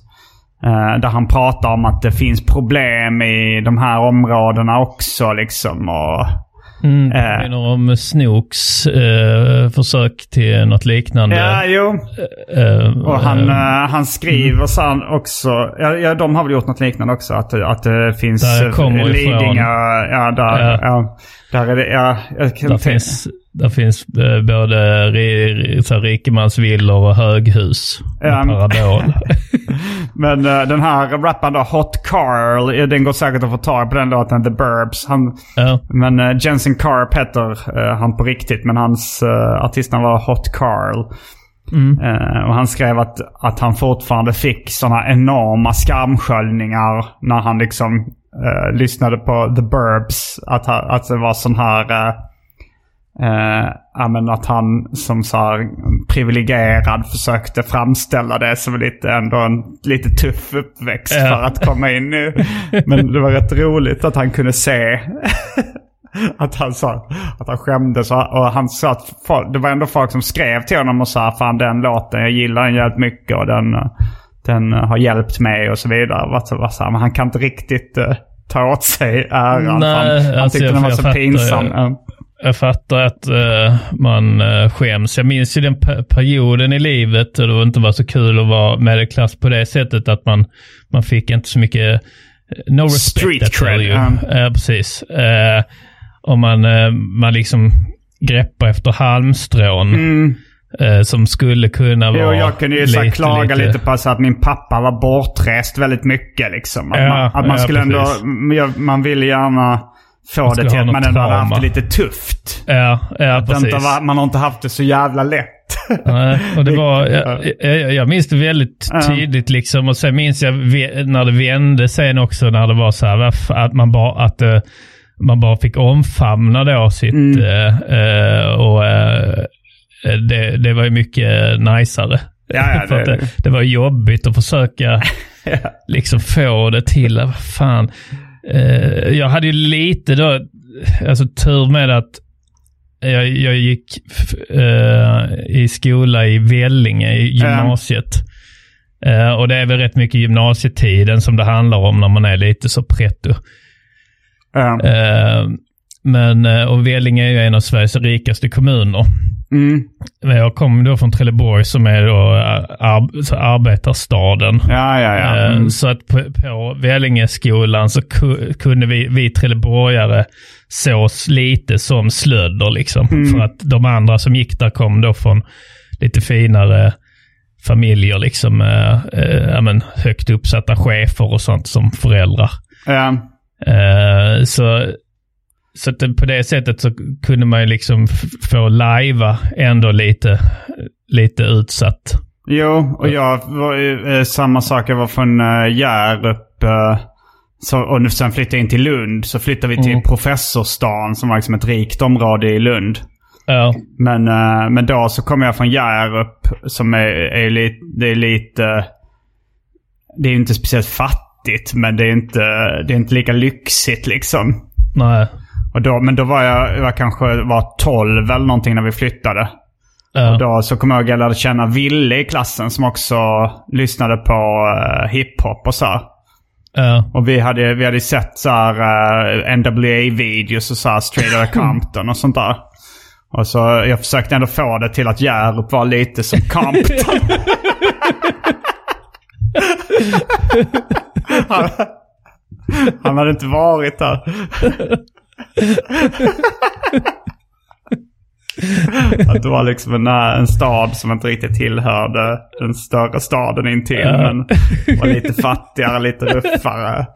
Eh, där han pratar om att det finns problem i de här områdena också liksom. Och, Mm, Eh. påminner om Snooks eh, försök till något liknande. Ja, jo. Eh, Och han, han skriver sen också, ja, ja de har väl gjort något liknande också. Att, att det finns. Lidingö, ja där, Ja. ja. där är det, ja. Jag kan där finns, där finns eh, både rikemansvillor och höghus. Ja. parabol. Men eh, den här rapparen då, Hot Carl, eh, den går säkert att få tag på den låten, The Burbs. Han, Men uh, Jensen Karp heter han på riktigt, men hans uh, artistnamn var Hot Carl. Mm. Eh, och han skrev att, att han fortfarande fick sådana enorma skamsköljningar när han liksom eh, lyssnade på The Burbs. Att, att det var sån här... eh, eh, men att han som så här privilegierad försökte framställa det som lite, ändå en lite tuff uppväxt Ja. för att komma in i. Men det var rätt roligt att han kunde se att han sa att han skämdes. Och han sa att folk, det var ändå folk som skrev till honom och sa fan den låten, jag gillar den jävligt mycket och den, den har hjälpt mig och så vidare. Var men han kan inte riktigt eh, ta åt sig äran. för han, han alltså, tyckte jag- den var jag så pinsam. ja. Jag fattar att eh, man uh, skäms. Jag minns ju den pe- perioden i livet och det var inte var så kul att vara medelklass på det sättet att man, man fick inte så mycket, eh, no respect Street cred, ju. ja. Ja, precis. Uh, och man, uh, man liksom greppar efter halmstrån. eh, som skulle kunna vara Mm. Jo, jag kunde ju lite, klaga lite, på så att min pappa var bortrest väldigt mycket. Liksom. Att Ja, man, att man ja, skulle ändå... precis. jag- Man ville gärna få det till att man ändå trauma. haft det lite tufft. Ja, ja Att precis. inte man har inte haft det så jävla lätt. Nej, och det var, jag, jag, jag minns det väldigt Ja. tydligt liksom. Och sen minns jag när det vände sen också när det var så här, att man bara, att, eh, man bara fick omfamna då sitt, Mm. eh, eh, och det, det var ju mycket najsare. Ja, ja, det- det, det var jobbigt att försöka liksom få det till, vad fan. Eh, jag hade ju lite då, alltså tur med att jag, jag gick eh, i skola i Vellinge i gymnasiet. Eh, och det är väl rätt mycket gymnasietiden som det handlar om när man är lite så pretto. Eh, men, eh, och Vellinge är ju en av Sveriges rikaste kommuner. Mm. Men Jag kommer då från Trelleborg som är då eh, ar- arbetarstaden. Ja, ja, ja. Eh, Mm. Så att på, på Vellingeskolan så ku, kunde vi, vi trelleborgare sås lite som slödder liksom. Mm. För att de andra som gick där kom då från lite finare familjer liksom. Eh, ja, men, högt uppsatta chefer och sånt som föräldrar. Ja. Eh, så så att det, på det sättet så kunde man ju liksom få lajva ändå lite, lite utsatt. Jo, och jag var ju eh, samma sak. Jag var från uh, Hjärup. eh, så, och nu sen flyttade jag in till Lund. Så flyttade vi till Mm. Professorsstaden som var liksom ett rikt område i Lund. Ja. Men, eh, men då så kom jag från Hjärup som är, är lite... Det är lite... Det är inte speciellt fattigt men det är inte, det är inte lika lyxigt liksom. Nej. Och då, men då var jag, jag kanske var 12 eller någonting när vi flyttade. Ja. Och då så kommer jag ihåg jag lärde känna Ville i klassen som också lyssnade på uh, hiphop och så. här. Ja. Och vi hade, vi hade sett så här uh, NWA-videos och så här Straight Outta Compton och sånt där. Och så jag försökte ändå få det till att Hjärup var lite som Compton. han, han hade inte varit där. Att det var liksom en, eh, en stad som inte riktigt tillhörde den större staden intill. Ja. Men var lite fattigare, lite ruffare.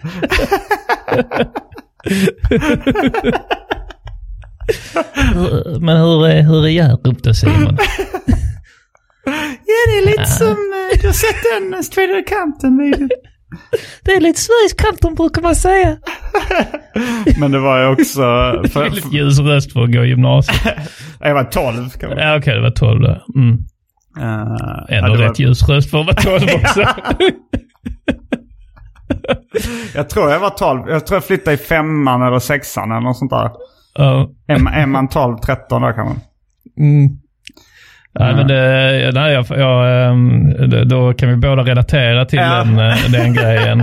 Men hur är, hur är Hjärup då Simon? Ja, det är lite som... eh, Du har sett den eh, Straight Outta Compton-videon? Det är lite Sveriges Compton brukar man säga. Men det var ju också... För, Väldigt ljus röst för att gå i gymnasiet. jag var 12 kan man Ja okej, det var 12 då. Mm. Uh, Ändå rätt ljus röst för att vara 12 också. Jag tror jag var 12. Jag tror jag flyttade i femman eller sexan eller något sånt där. Ja. Är, är man 12, 13 då kan man. Mm. Nej, men det, nej, jag, jag, ehm, då kan vi båda relatera till Ja. den, eh, den grejen.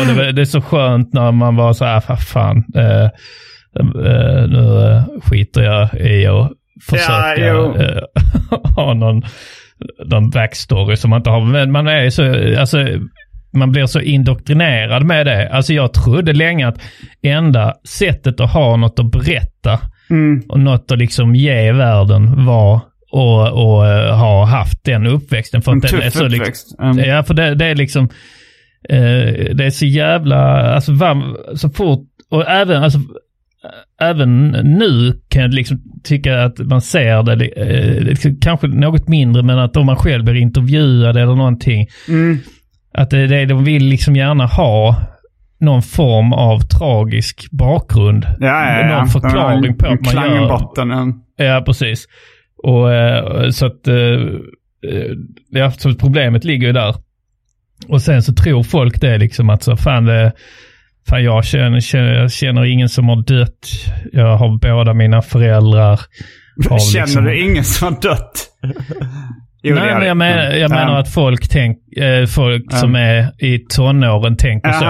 Och det, det är så skönt när man var så här, "Vad fan, eh, eh, nu eh, skiter jag i att försöka Ja, eh, ha någon, någon backstory som man inte har. Men man är ju så, alltså, man blir så indoktrinerad med det. Alltså jag trodde länge att enda sättet att ha något att berätta Mm. och något att liksom ge världen var och, och eh, ha haft den uppväxten. För En den tuff är så uppväxt. Mm. Ja, för det, det är liksom, eh, det är så jävla, alltså vad, så fort, och även, alltså, även nu kan jag liksom tycka att man ser det, eh, liksom, kanske något mindre, men att om man själv blir intervjuad eller någonting, Mm. att det är det de vill liksom gärna ha någon form av tragisk bakgrund. Ja, ja, ja. Någon förklaring på att man gör... botten. en- Ja, precis. Och eh, så att, eh, eh, ja, så problemet ligger ju där. Och sen så tror folk det liksom att så fan det, fan jag känner, känner, jag känner ingen som har dött. Jag har båda mina föräldrar. Har Känner liksom- du ingen som har dött? Jo, Nej, men jag, men, jag menar att folk, tänk, eh, folk som är i tonåren tänker så.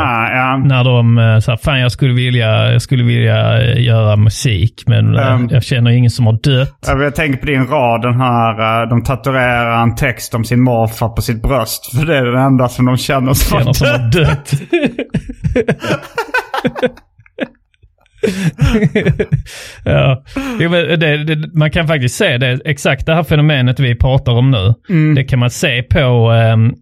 När de eh, här, fan jag skulle vilja, jag skulle vilja eh, göra musik men eh, Um. jag känner ingen som har dött. Jag tänker på din rad, den här, de tatuerar en text om sin morfar på sitt bröst. För det är den enda som de känner som Känner som har dött. ja. Jo, det, det, man kan faktiskt se det, exakt det här fenomenet vi pratar om nu. Mm. Det kan man se på ehm,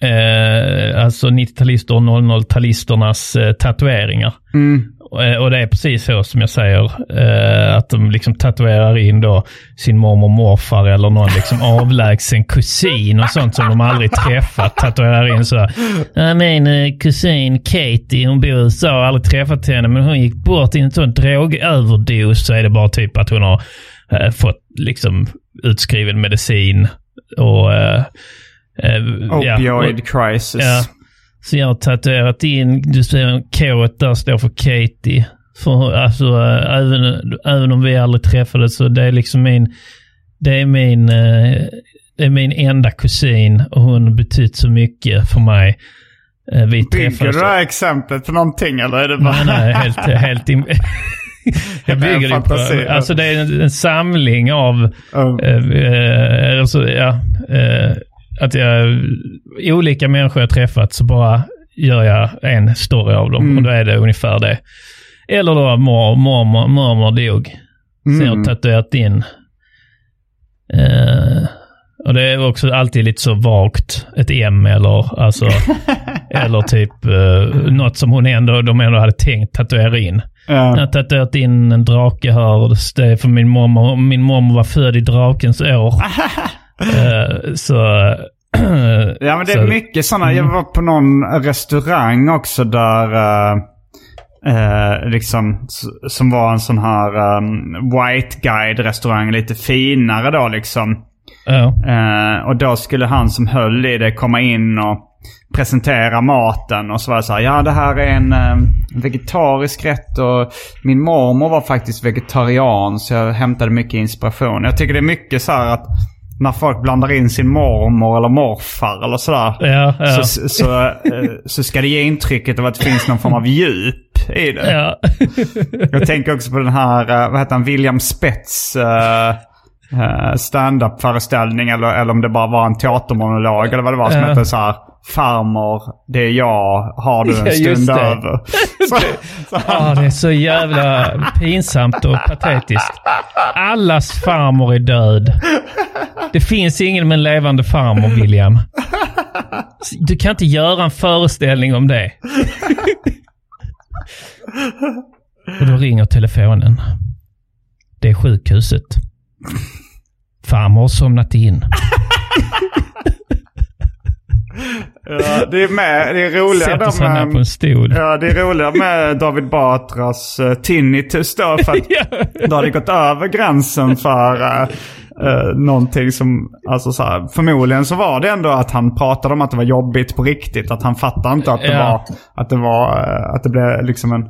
eh, alltså 90-talister och 00-talisternas eh, tatueringar. Mm. Och, eh, och det är precis så som jag säger. Eh, att de liksom tatuerar in då sin mormor och morfar eller någon liksom avlägsen kusin och sånt som de aldrig träffat. Tatuerar in så här. "Ja, Min eh, kusin Katie, hon bor i USA och har aldrig träffat henne men hon gick bort i en sån drogöverdos. Så är det bara typ att hon har fått liksom utskriven medicin och ja, Opioid och- crisis. Ja. Så jag har tatuerat in, du ser K där står för Katie. För, alltså, äh, även, även om vi aldrig träffades så det är liksom min, det är min, äh, det är min enda kusin och hon har betytt så mycket för mig. Äh, vi Bygger du det här exemplet på någonting eller är det bara... Nej, nej, helt, helt im- Jag en bygger det på, alltså det är en, en samling av, eh, alltså, ja, att jag, olika människor jag träffat så bara gör jag en story av dem och då är det ungefär det. Eller då mor- mormor, mormor dog. Så jag har Mm. tatuerat in. Eh, och det är också alltid lite så vagt. Ett M eller alltså, eller typ uh, något som hon ändå, de ändå hade tänkt tatuera in. Ja. Jag har tatuerat in en drake här det är för min mormor. Min mormor var född i drakens år. Eh, så... Ja men det är mycket sådana. Mm. Jag var på någon restaurang också där eh, eh, liksom som var en sån här um, white guide restaurang. Lite finare då liksom. Eh, och då skulle han som höll i det komma in och presentera maten. Och så var det så här, ja det här är en eh, vegetarisk rätt och min mormor var faktiskt vegetarian så jag hämtade mycket inspiration. Jag tycker det är mycket så här att när folk blandar in sin mormor eller morfar eller sådär. Ja, ja. Så, så, eh, så ska det ge intrycket av att det finns någon form av djup i det. Ja. Jag tänker också på den här, eh, vad heter han, William Spets uh, stand-up föreställning eller, eller om det bara var en teatermonolog eller vad det var som Ja. hette så här Farmor, det är jag, har du en Ja, stund det. över? Ja, det är så jävla pinsamt och patetiskt. Allas farmor är död. Det finns ingen med en levande farmor, William. Du kan inte göra en föreställning om det. Och då ringer telefonen. Det är sjukhuset. Farmor har somnat in. Ja, det är med, det är roligare Sätter sig ner på en stol. Ja, det är roligare med David Batras uh, tinnitus då. För att då har det gått över gränsen för uh, uh, någonting som, alltså så här, förmodligen så var det ändå att han pratade om att det var jobbigt på riktigt. Att han fattade inte att det Ja. var, att det var, uh, att det blev liksom en,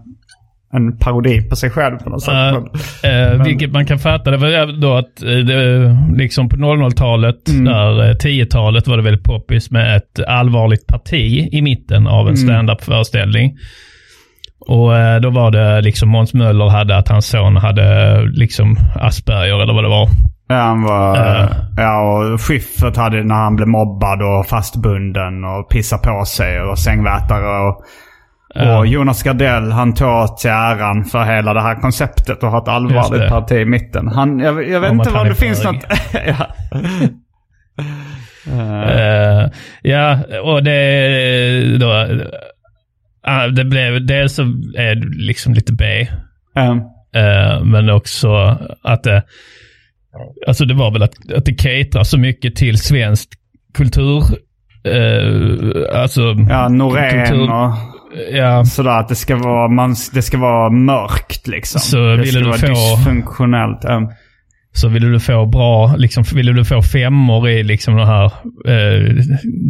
en parodi på sig själv på något sätt. Ja, Men- eh, vilket man kan fatta. Det var då att det, liksom på 00-talet, Mm. där eh, 10-talet var det väldigt poppis med ett allvarligt parti i mitten av en Mm. stand-up-föreställning. Och eh, då var det liksom Måns Möller hade att hans son hade liksom Asperger eller vad det var. Ja, han var... Eh. Ja, och Schyffert hade när han blev mobbad och fastbunden och pissade på sig och sängvätare och... Och Jonas Gardell han tog åt sig äran för hela det här konceptet och har ett allvarligt parti i mitten. Han, jag, jag vet Om inte om det finns något... ja. Eh, ja, och det då... ah, det blev, dels så är det liksom lite B. Eh, men också att det... Alltså det var väl att, att det caterar så mycket till svensk kultur. Eh, alltså... Ja, Norén och ja. sådär. Att det ska vara, man, det ska vara mörkt liksom. Så det ville ska du vara få- dysfunktionellt. ja. Så ville du få bra, liksom, ville du få femmor i liksom de här eh,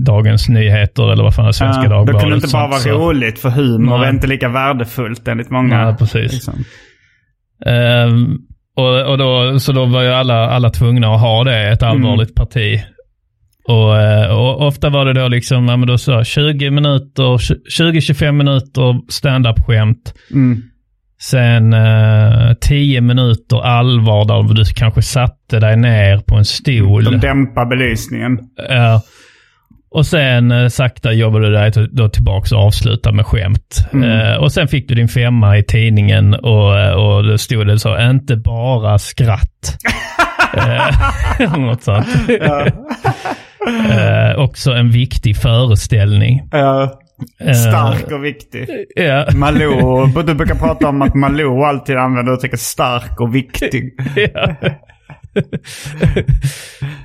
Dagens Nyheter eller vad fan är Svenska Ja, Dagbladet. Det kunde inte bara vara roligt för humor Nej. är inte lika värdefullt enligt många. Nej, precis. liksom. Ehm, och, och då, så då var ju alla, alla tvungna att ha det, ett allvarligt parti. Och, eh, och ofta var det då liksom, ja, men då så 20 minuter, 20-25 minuter stand-up-skämt. Mm. Sen eh, 10 minuter allvar där du kanske satte dig ner på en stol. De dämpar belysningen. Ja. Och sen eh, sakta jobbade du dig då tillbaka och avslutade med skämt. Mm. Eh, och sen fick du din femma i tidningen och, eh, och det stod det så, inte bara skratt. eh, något sånt. Eh, också en viktig föreställning. Eh, Stark och viktig. Ja. Malou, du brukar prata om att Malou alltid använder uttrycket stark och viktig. ja.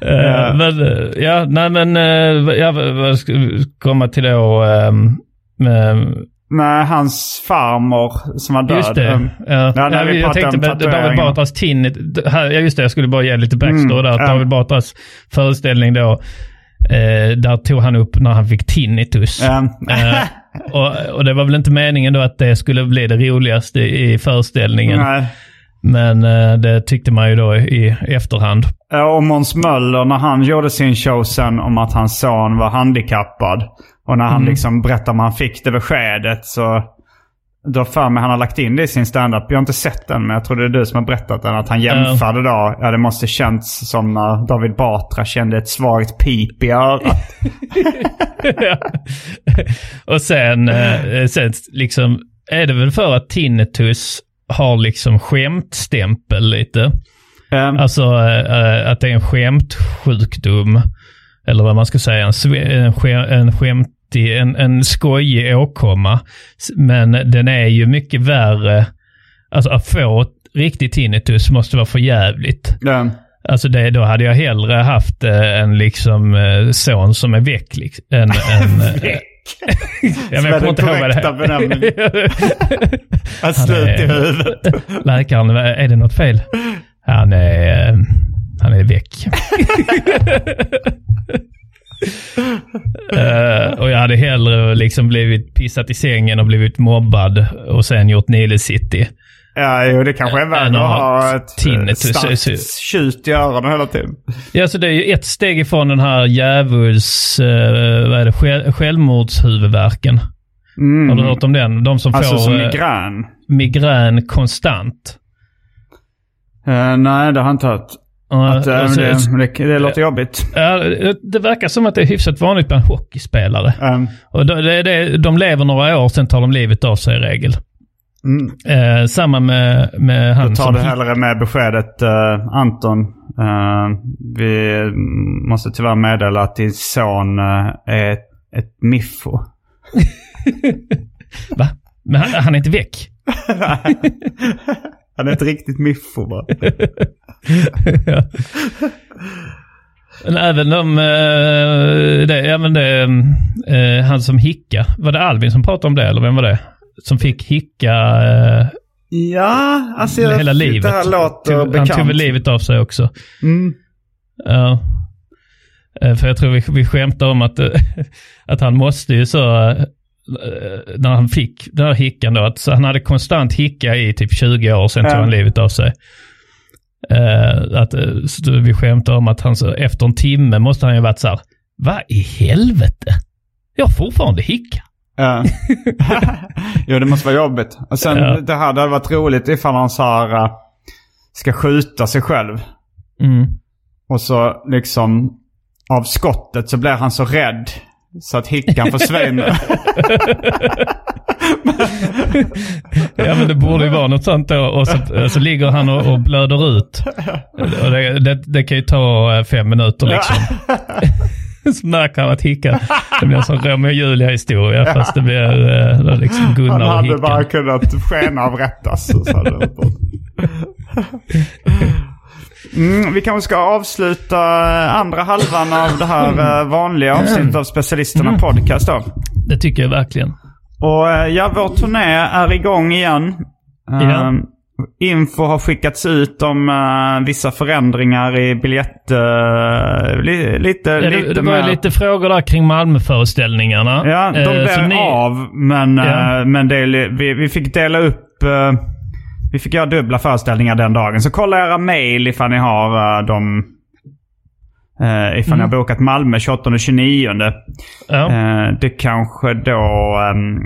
Eh, men, eh, ja, nej men, uh, ja, vad ska vi komma till då? Um, Nej, hans farmor som var död. Just det. Um, Ja. ja, när vi jag tänkte med David. Batras Tinnet. Ja, just det. Jag skulle bara ge lite backstory Mm, där. Ja. David Batras föreställning då. Eh, där tog han upp när han fick tinnitus. Ja. Eh, och, och det var väl inte meningen då att det skulle bli det roligaste i föreställningen. Nej. Men eh, det tyckte man ju då i efterhand. Och Måns Möller när han gjorde sin show sen om att hans son var handikappad. Och när han Mm. liksom berättade om han fick det beskedet så... Då för mig han har lagt in det i sin standup. Jag har inte sett den men jag tror det är du som har berättat den. Att han jämförde då. Ja det måste känts som när David Batra kände ett svagt pip i örat. Och sen, eh, sen liksom är det väl för att tinnitus har liksom skämtstämpel lite. Alltså eh, att det är en skämtsjukdom. Eller vad man ska säga, en, sve- en, skä- en skämtig, en, en skojig åkomma. Men den är ju mycket värre. Alltså att få riktig tinnitus måste vara för jävligt. Ja. Alltså det, då hade jag hellre haft eh, en liksom eh, son som är väck. Liksom, än, eh, Ja, men jag kommer inte ihåg vad det korrekta benämningen. Att Han slut i är- huvudet. Läkaren, är det något fel? Han är, eh, han är väck. Eh, och jag hade hellre liksom blivit pissat i sängen och blivit mobbad och sen gjort Nile City. Ja, jo, det kanske är värre att ha ett tinnitus. starkt tjut i öronen hela tiden. Ja, så det är ju ett steg ifrån den här djävuls, uh, vad är det, själ, självmordshuvudvärken. Mm. Har du hört om den? De som Alltså får som eh, migrän? migrän konstant. Eh, nej, det har jag inte hört. Att, eh, och så- det, det, det låter jobbigt. Det- verkar som att det är hyfsat vanligt bland hockeyspelare. Och det, det, det, de lever några år, sen tar de livet av sig i regel. Mm. Eh, samma med, med han Då tar som... du hellre med beskedet uh, Anton. eh, vi måste tyvärr meddela att din son eh, är ett, ett miffo. Va? Men han, han är inte väck? Han är ett riktigt miffo bara. ja. Men även de, eh, det, men det, eh, han som hicka, var det Albin som pratade om det eller vem var det? Som fick hicka eh, Ja, alltså jag, hela livet. det här låter Tog- Han bekant. tog väl livet av sig också. Mm. Eh, För jag tror vi, vi skämtar om att, eh, att han måste ju så, eh, när han fick den här hickan då, att han hade konstant hicka i typ 20 år, sen tog Ja. han livet av sig. Eh, att, vi skämtar om att han så, efter en timme måste han ju varit så här, vad i helvete? Jag har fortfarande hicka. Ja. jo, det måste vara jobbigt. Och sen Ja. det här det hade varit roligt ifall han så här, eh, ska skjuta sig själv. Mm. Och så liksom av skottet så blir han så rädd så att hickan försvinner. Ja men det borde ju vara något sånt då. Och så, så ligger han och, och blöder ut. Och det, det, det kan ju ta eh, fem minuter liksom. Så märker han att hickan, det blir en sån Romeo och Julia historia fast det blir eh, liksom han Gunnar och hade hickan. bara kunnat skenavrättas. Hade. Mm, vi kanske ska avsluta andra halvan av det här eh, vanliga avsnittet av Specialisterna Mm. Podcast då. Det tycker jag verkligen. Och eh, ja, vår turné är igång igen. Ja. Info har skickats ut om eh, vissa förändringar i biljett... eh, li, lite, Ja, lite det, det var mer- lite frågor där kring Malmöföreställningarna. Ja, de så blev ni- av. Men, Ja. eh, men det, vi, vi fick dela upp... vi fick göra dubbla föreställningar den dagen. Så kolla era mail ifall ni har uh, de, Uh, ifall Mm. ni har bokat Malmö 28 och 29. Ja. Det kanske då... ehm,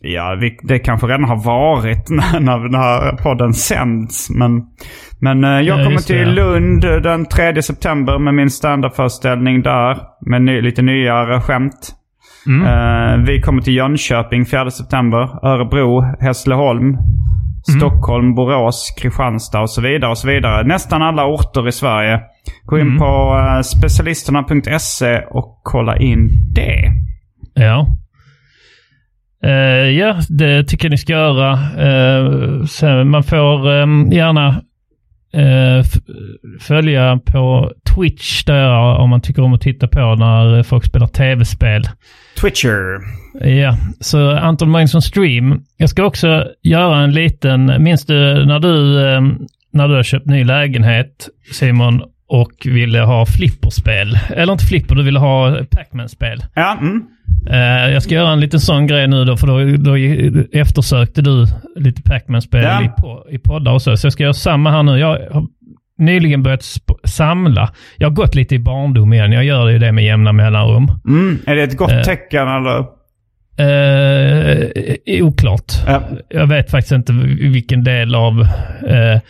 ja, vi, det kanske redan har varit när, när den här podden sänds. Men, men eh, jag Ja, kommer just det, till ja. Lund den 3 september med min standardföreställning där. Med ny, lite nyare skämt. Mm. Eh, vi kommer till Jönköping 4 september. Örebro, Hässleholm. Mm. Stockholm, Borås, Kristianstad och så vidare. och så vidare. Nästan alla orter i Sverige. Gå in Mm. på uh, specialisterna.se och kolla in det. Ja. Eh, ja, det tycker jag ni ska göra. Eh, sen man får ehm, gärna eh, följa på Twitch där om man tycker om att titta på när folk spelar tv-spel. Twitcher. Ja, så Anton Magnusson Stream. Jag ska också göra en liten, minns du när du, eh, när du har köpt ny lägenhet Simon och ville ha flipperspel? Eller inte flipper, du ville ha Pac-Man-spel. Ja, mm. Eh, jag ska göra en liten sån grej nu då, för då, då eftersökte du lite Pac-Man-spel Ja. i, i poddar och så. Så jag ska göra samma här nu. Jag har nyligen börjat samla. Jag har gått lite i barndom igen. Jag gör ju det med jämna mellanrum. Mm. Är det ett gott Eh. tecken eller? Eh, oklart. Ja. Jag vet faktiskt inte vilken del av eh,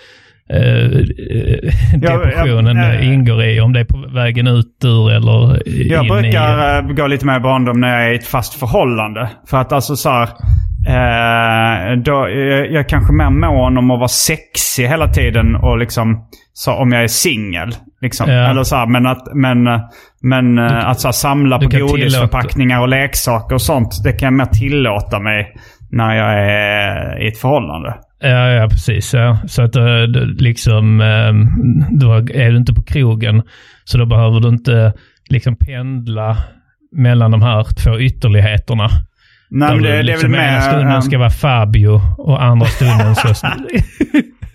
eh, depressionen ja, det ingår i. Om det är på vägen ut ur eller Jag in i... brukar uh, gå lite mer i barndom när jag är i ett fast förhållande. För att alltså så här, eh, då, jag, jag är kanske mer mån om att vara sexig hela tiden och liksom så om jag är singel. Liksom. Ja. Eller så här, men att, men, eh, men eh, att så här, samla du på godisförpackningar och leksaker och sånt. Det kan jag mer tillåta mig när jag är i ett förhållande. Ja, ja precis. Ja. Så att eh, du, liksom, eh, då är du inte på krogen. Så då behöver du inte liksom pendla mellan de här två ytterligheterna. Nej, men det, det är liksom väl ena mer... stunden ehm, ska vara Fabio och andra stunden så...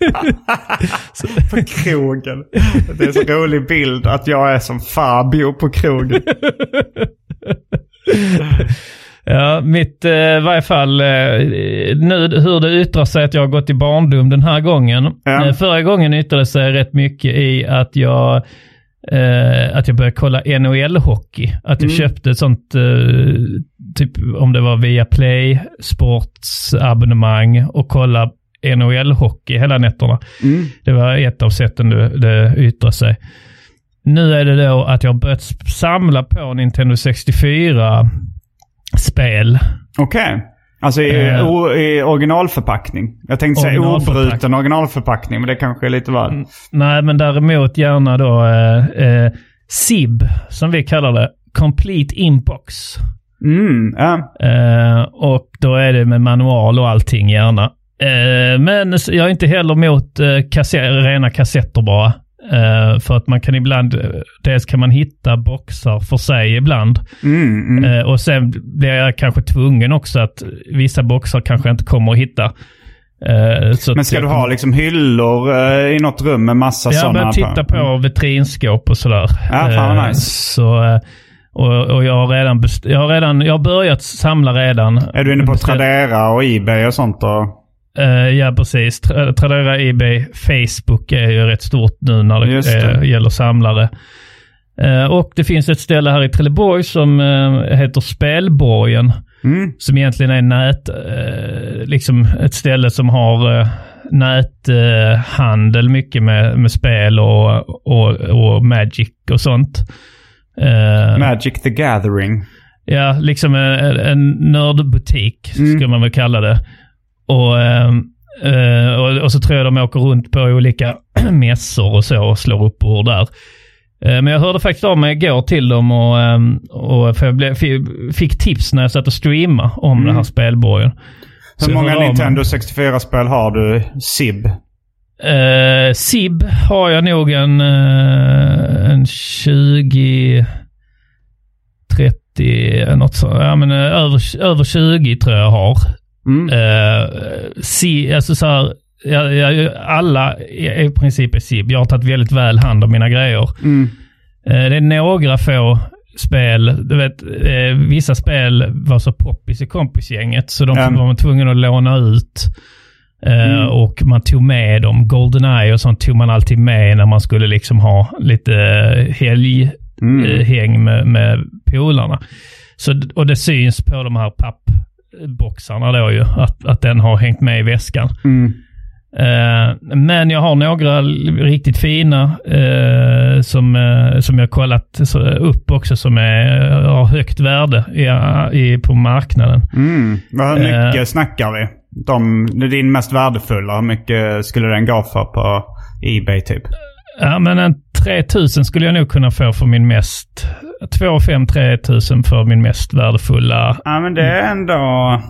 på krogen. Det är så rolig bild att jag är som Fabio på krogen. Ja, mitt, eh, i varje fall, eh, nu hur det yttrar sig att jag har gått i barndom den här gången. Ja. Eh, förra gången yttrade sig rätt mycket i att jag, eh, att jag började kolla NHL-hockey. Att jag Mm. köpte ett sånt, eh, typ om det var via Play, sportsabonnemang och kolla NHL-hockey hela nätterna. Mm. Det var ett av sätten det, det yttrade sig. Nu är det då att jag har börjat samla på Nintendo 64 spel. Okej. Alltså i, Eh. o, i originalförpackning. Jag tänkte säga obruten originalförpackning, men det kanske är lite väl. Nej, men däremot gärna då eh, eh, SIB, som vi kallar det. Complete Inbox. Mm, ja. Eh, och då är det med manual och allting gärna. Eh, men jag är inte heller mot kasse- rena kassetter bara. Eh, för att man kan ibland, eh, dels kan man hitta boxar för sig ibland. Mm, mm. Eh, och sen blir jag kanske tvungen också att vissa boxar kanske jag inte kommer att hitta. Så Men ska jag du ha liksom hyllor i något rum med massa jag sådana? börjar titta på vitrinskåp och sådär. Ja, fan vad nice. Så, och, och jag har redan, jag har redan, jag har börjat samla redan. Är du inne på Tradera och Ebay och sånt då? Eh, ja, precis. Tra- Tradera, Ebay, Facebook är ju rätt stort nu när det, det. eh, gäller samlare. Eh, och det finns ett ställe här i Trelleborg som heter Spelborgen. Mm. Som egentligen är nät, liksom ett ställe som har näthandel mycket med, med spel och, och, och Magic och sånt. Magic the Gathering. Ja, liksom en, en nördbutik Mm. skulle man väl kalla det. Och, ehm, eh, och, och så tror jag de åker runt på olika mässor och så och slår upp ord där. Eh, Men jag hörde faktiskt av mig igår till dem och, ehm, och jag blev, fi- fick tips när jag satt och streamade om Mm. den här spelborgen. Så Hur jag många. Nintendo 64-spel har du? SIB? Eh, SIB har jag nog en, eh, en 20, 30, något så. Ja, men eh, över, över 20 tror jag jag har. Mm. Eh, si, alltså så här, jag, jag, alla i, i princip är SIB. Jag har tagit väldigt väl hand om mina grejer. Mm. Eh, det är några få spel. Du vet, eh, vissa spel var så poppis i kompisgänget så de Ja. var man tvungen att låna ut. Eh, Och man tog med dem. Goldeneye och sånt tog man alltid med när man skulle liksom ha lite helghäng med, med polarna. Så, och det syns på de här pappboxarna då ju, att, att den har hängt med i väskan. Eh, men jag har några riktigt fina eh, som, eh, som jag kollat upp också som är, har högt värde i, i, på marknaden. Mm. Vad mycket Eh. snackar vi? De, din mest värdefulla. Hur mycket skulle den gå för på Ebay typ? Ja, men en 3000 skulle jag nog kunna få för min mest... 2 5 3000 för min mest värdefulla. Ja men det är ändå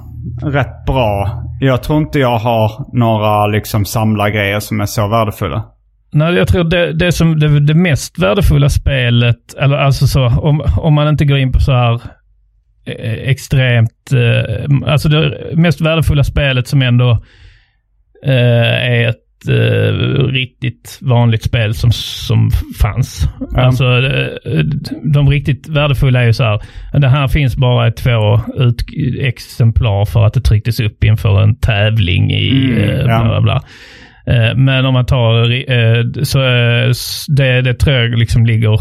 rätt bra. Jag tror inte jag har några liksom samlargrejer som är så värdefulla. Nej, jag tror det, det som det, det mest värdefulla spelet, eller alltså så, om, om man inte går in på så här eh, extremt, eh, alltså det mest värdefulla spelet som ändå eh, är ett eh, riktigt vanligt spel som, som fanns. Ja. Alltså eh, de riktigt värdefulla är ju så här, det här finns bara två ut, exemplar för att det trycktes upp inför en tävling i Mm, eh, bla bla bla. Eh, Men om man tar, eh, så eh, det, det tror jag liksom ligger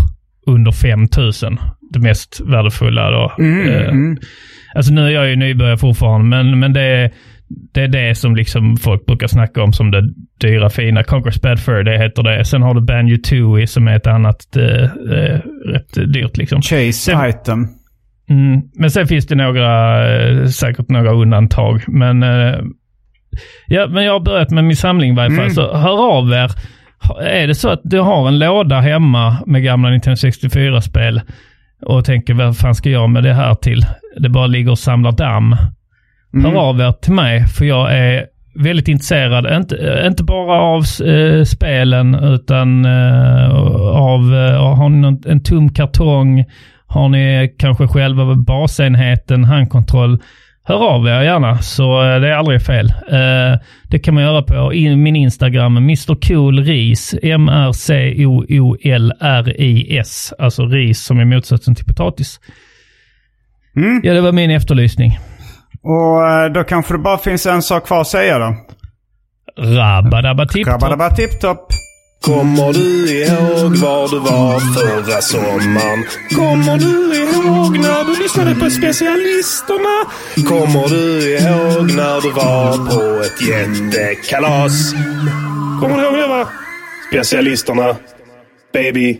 under 5000. Det mest värdefulla då. Mm, mm. Alltså nu är jag ju nybörjare fortfarande, men, men det, är- det är det som liksom folk brukar snacka om som det dyra fina. Conquest Bad Fur, det heter det. Sen har du Banjo Tooie som är ett annat eh, eh, rätt dyrt liksom. Chase item. Mm, men sen finns det några, eh, säkert några undantag. Men, eh, ja, men jag har börjat med min samling i varje fall. Mm. Så hör av er. Är det så att du har en låda hemma med gamla Nintendo 64-spel och tänker vad fan ska jag med det här till? Det bara ligger och samlar damm. Mm. Hör av er till mig för jag är väldigt intresserad, inte, eh, inte bara av eh, spelen utan eh, av, eh, har ni någon, en tom kartong, har ni kanske själva basenheten, handkontroll, hör av er gärna så eh, det är aldrig fel. Det kan man göra på in, min Instagram, Mr Cool Ris, M-R-C-O-O-L-R-I-S, alltså ris som är motsatsen till potatis. Ja, det var min efterlysning. Och eh, då kanske det bara finns en sak kvar att säga då. Rabba-dabba tipp-topp. Rabba-dabba tipp-topp. Kommer du ihåg var du var förra sommaren? Kommer du ihåg när du lyssnade på specialisterna? Kommer du ihåg när du var på ett jättekalas? Kommer du ihåg det va? Specialisterna. Baby.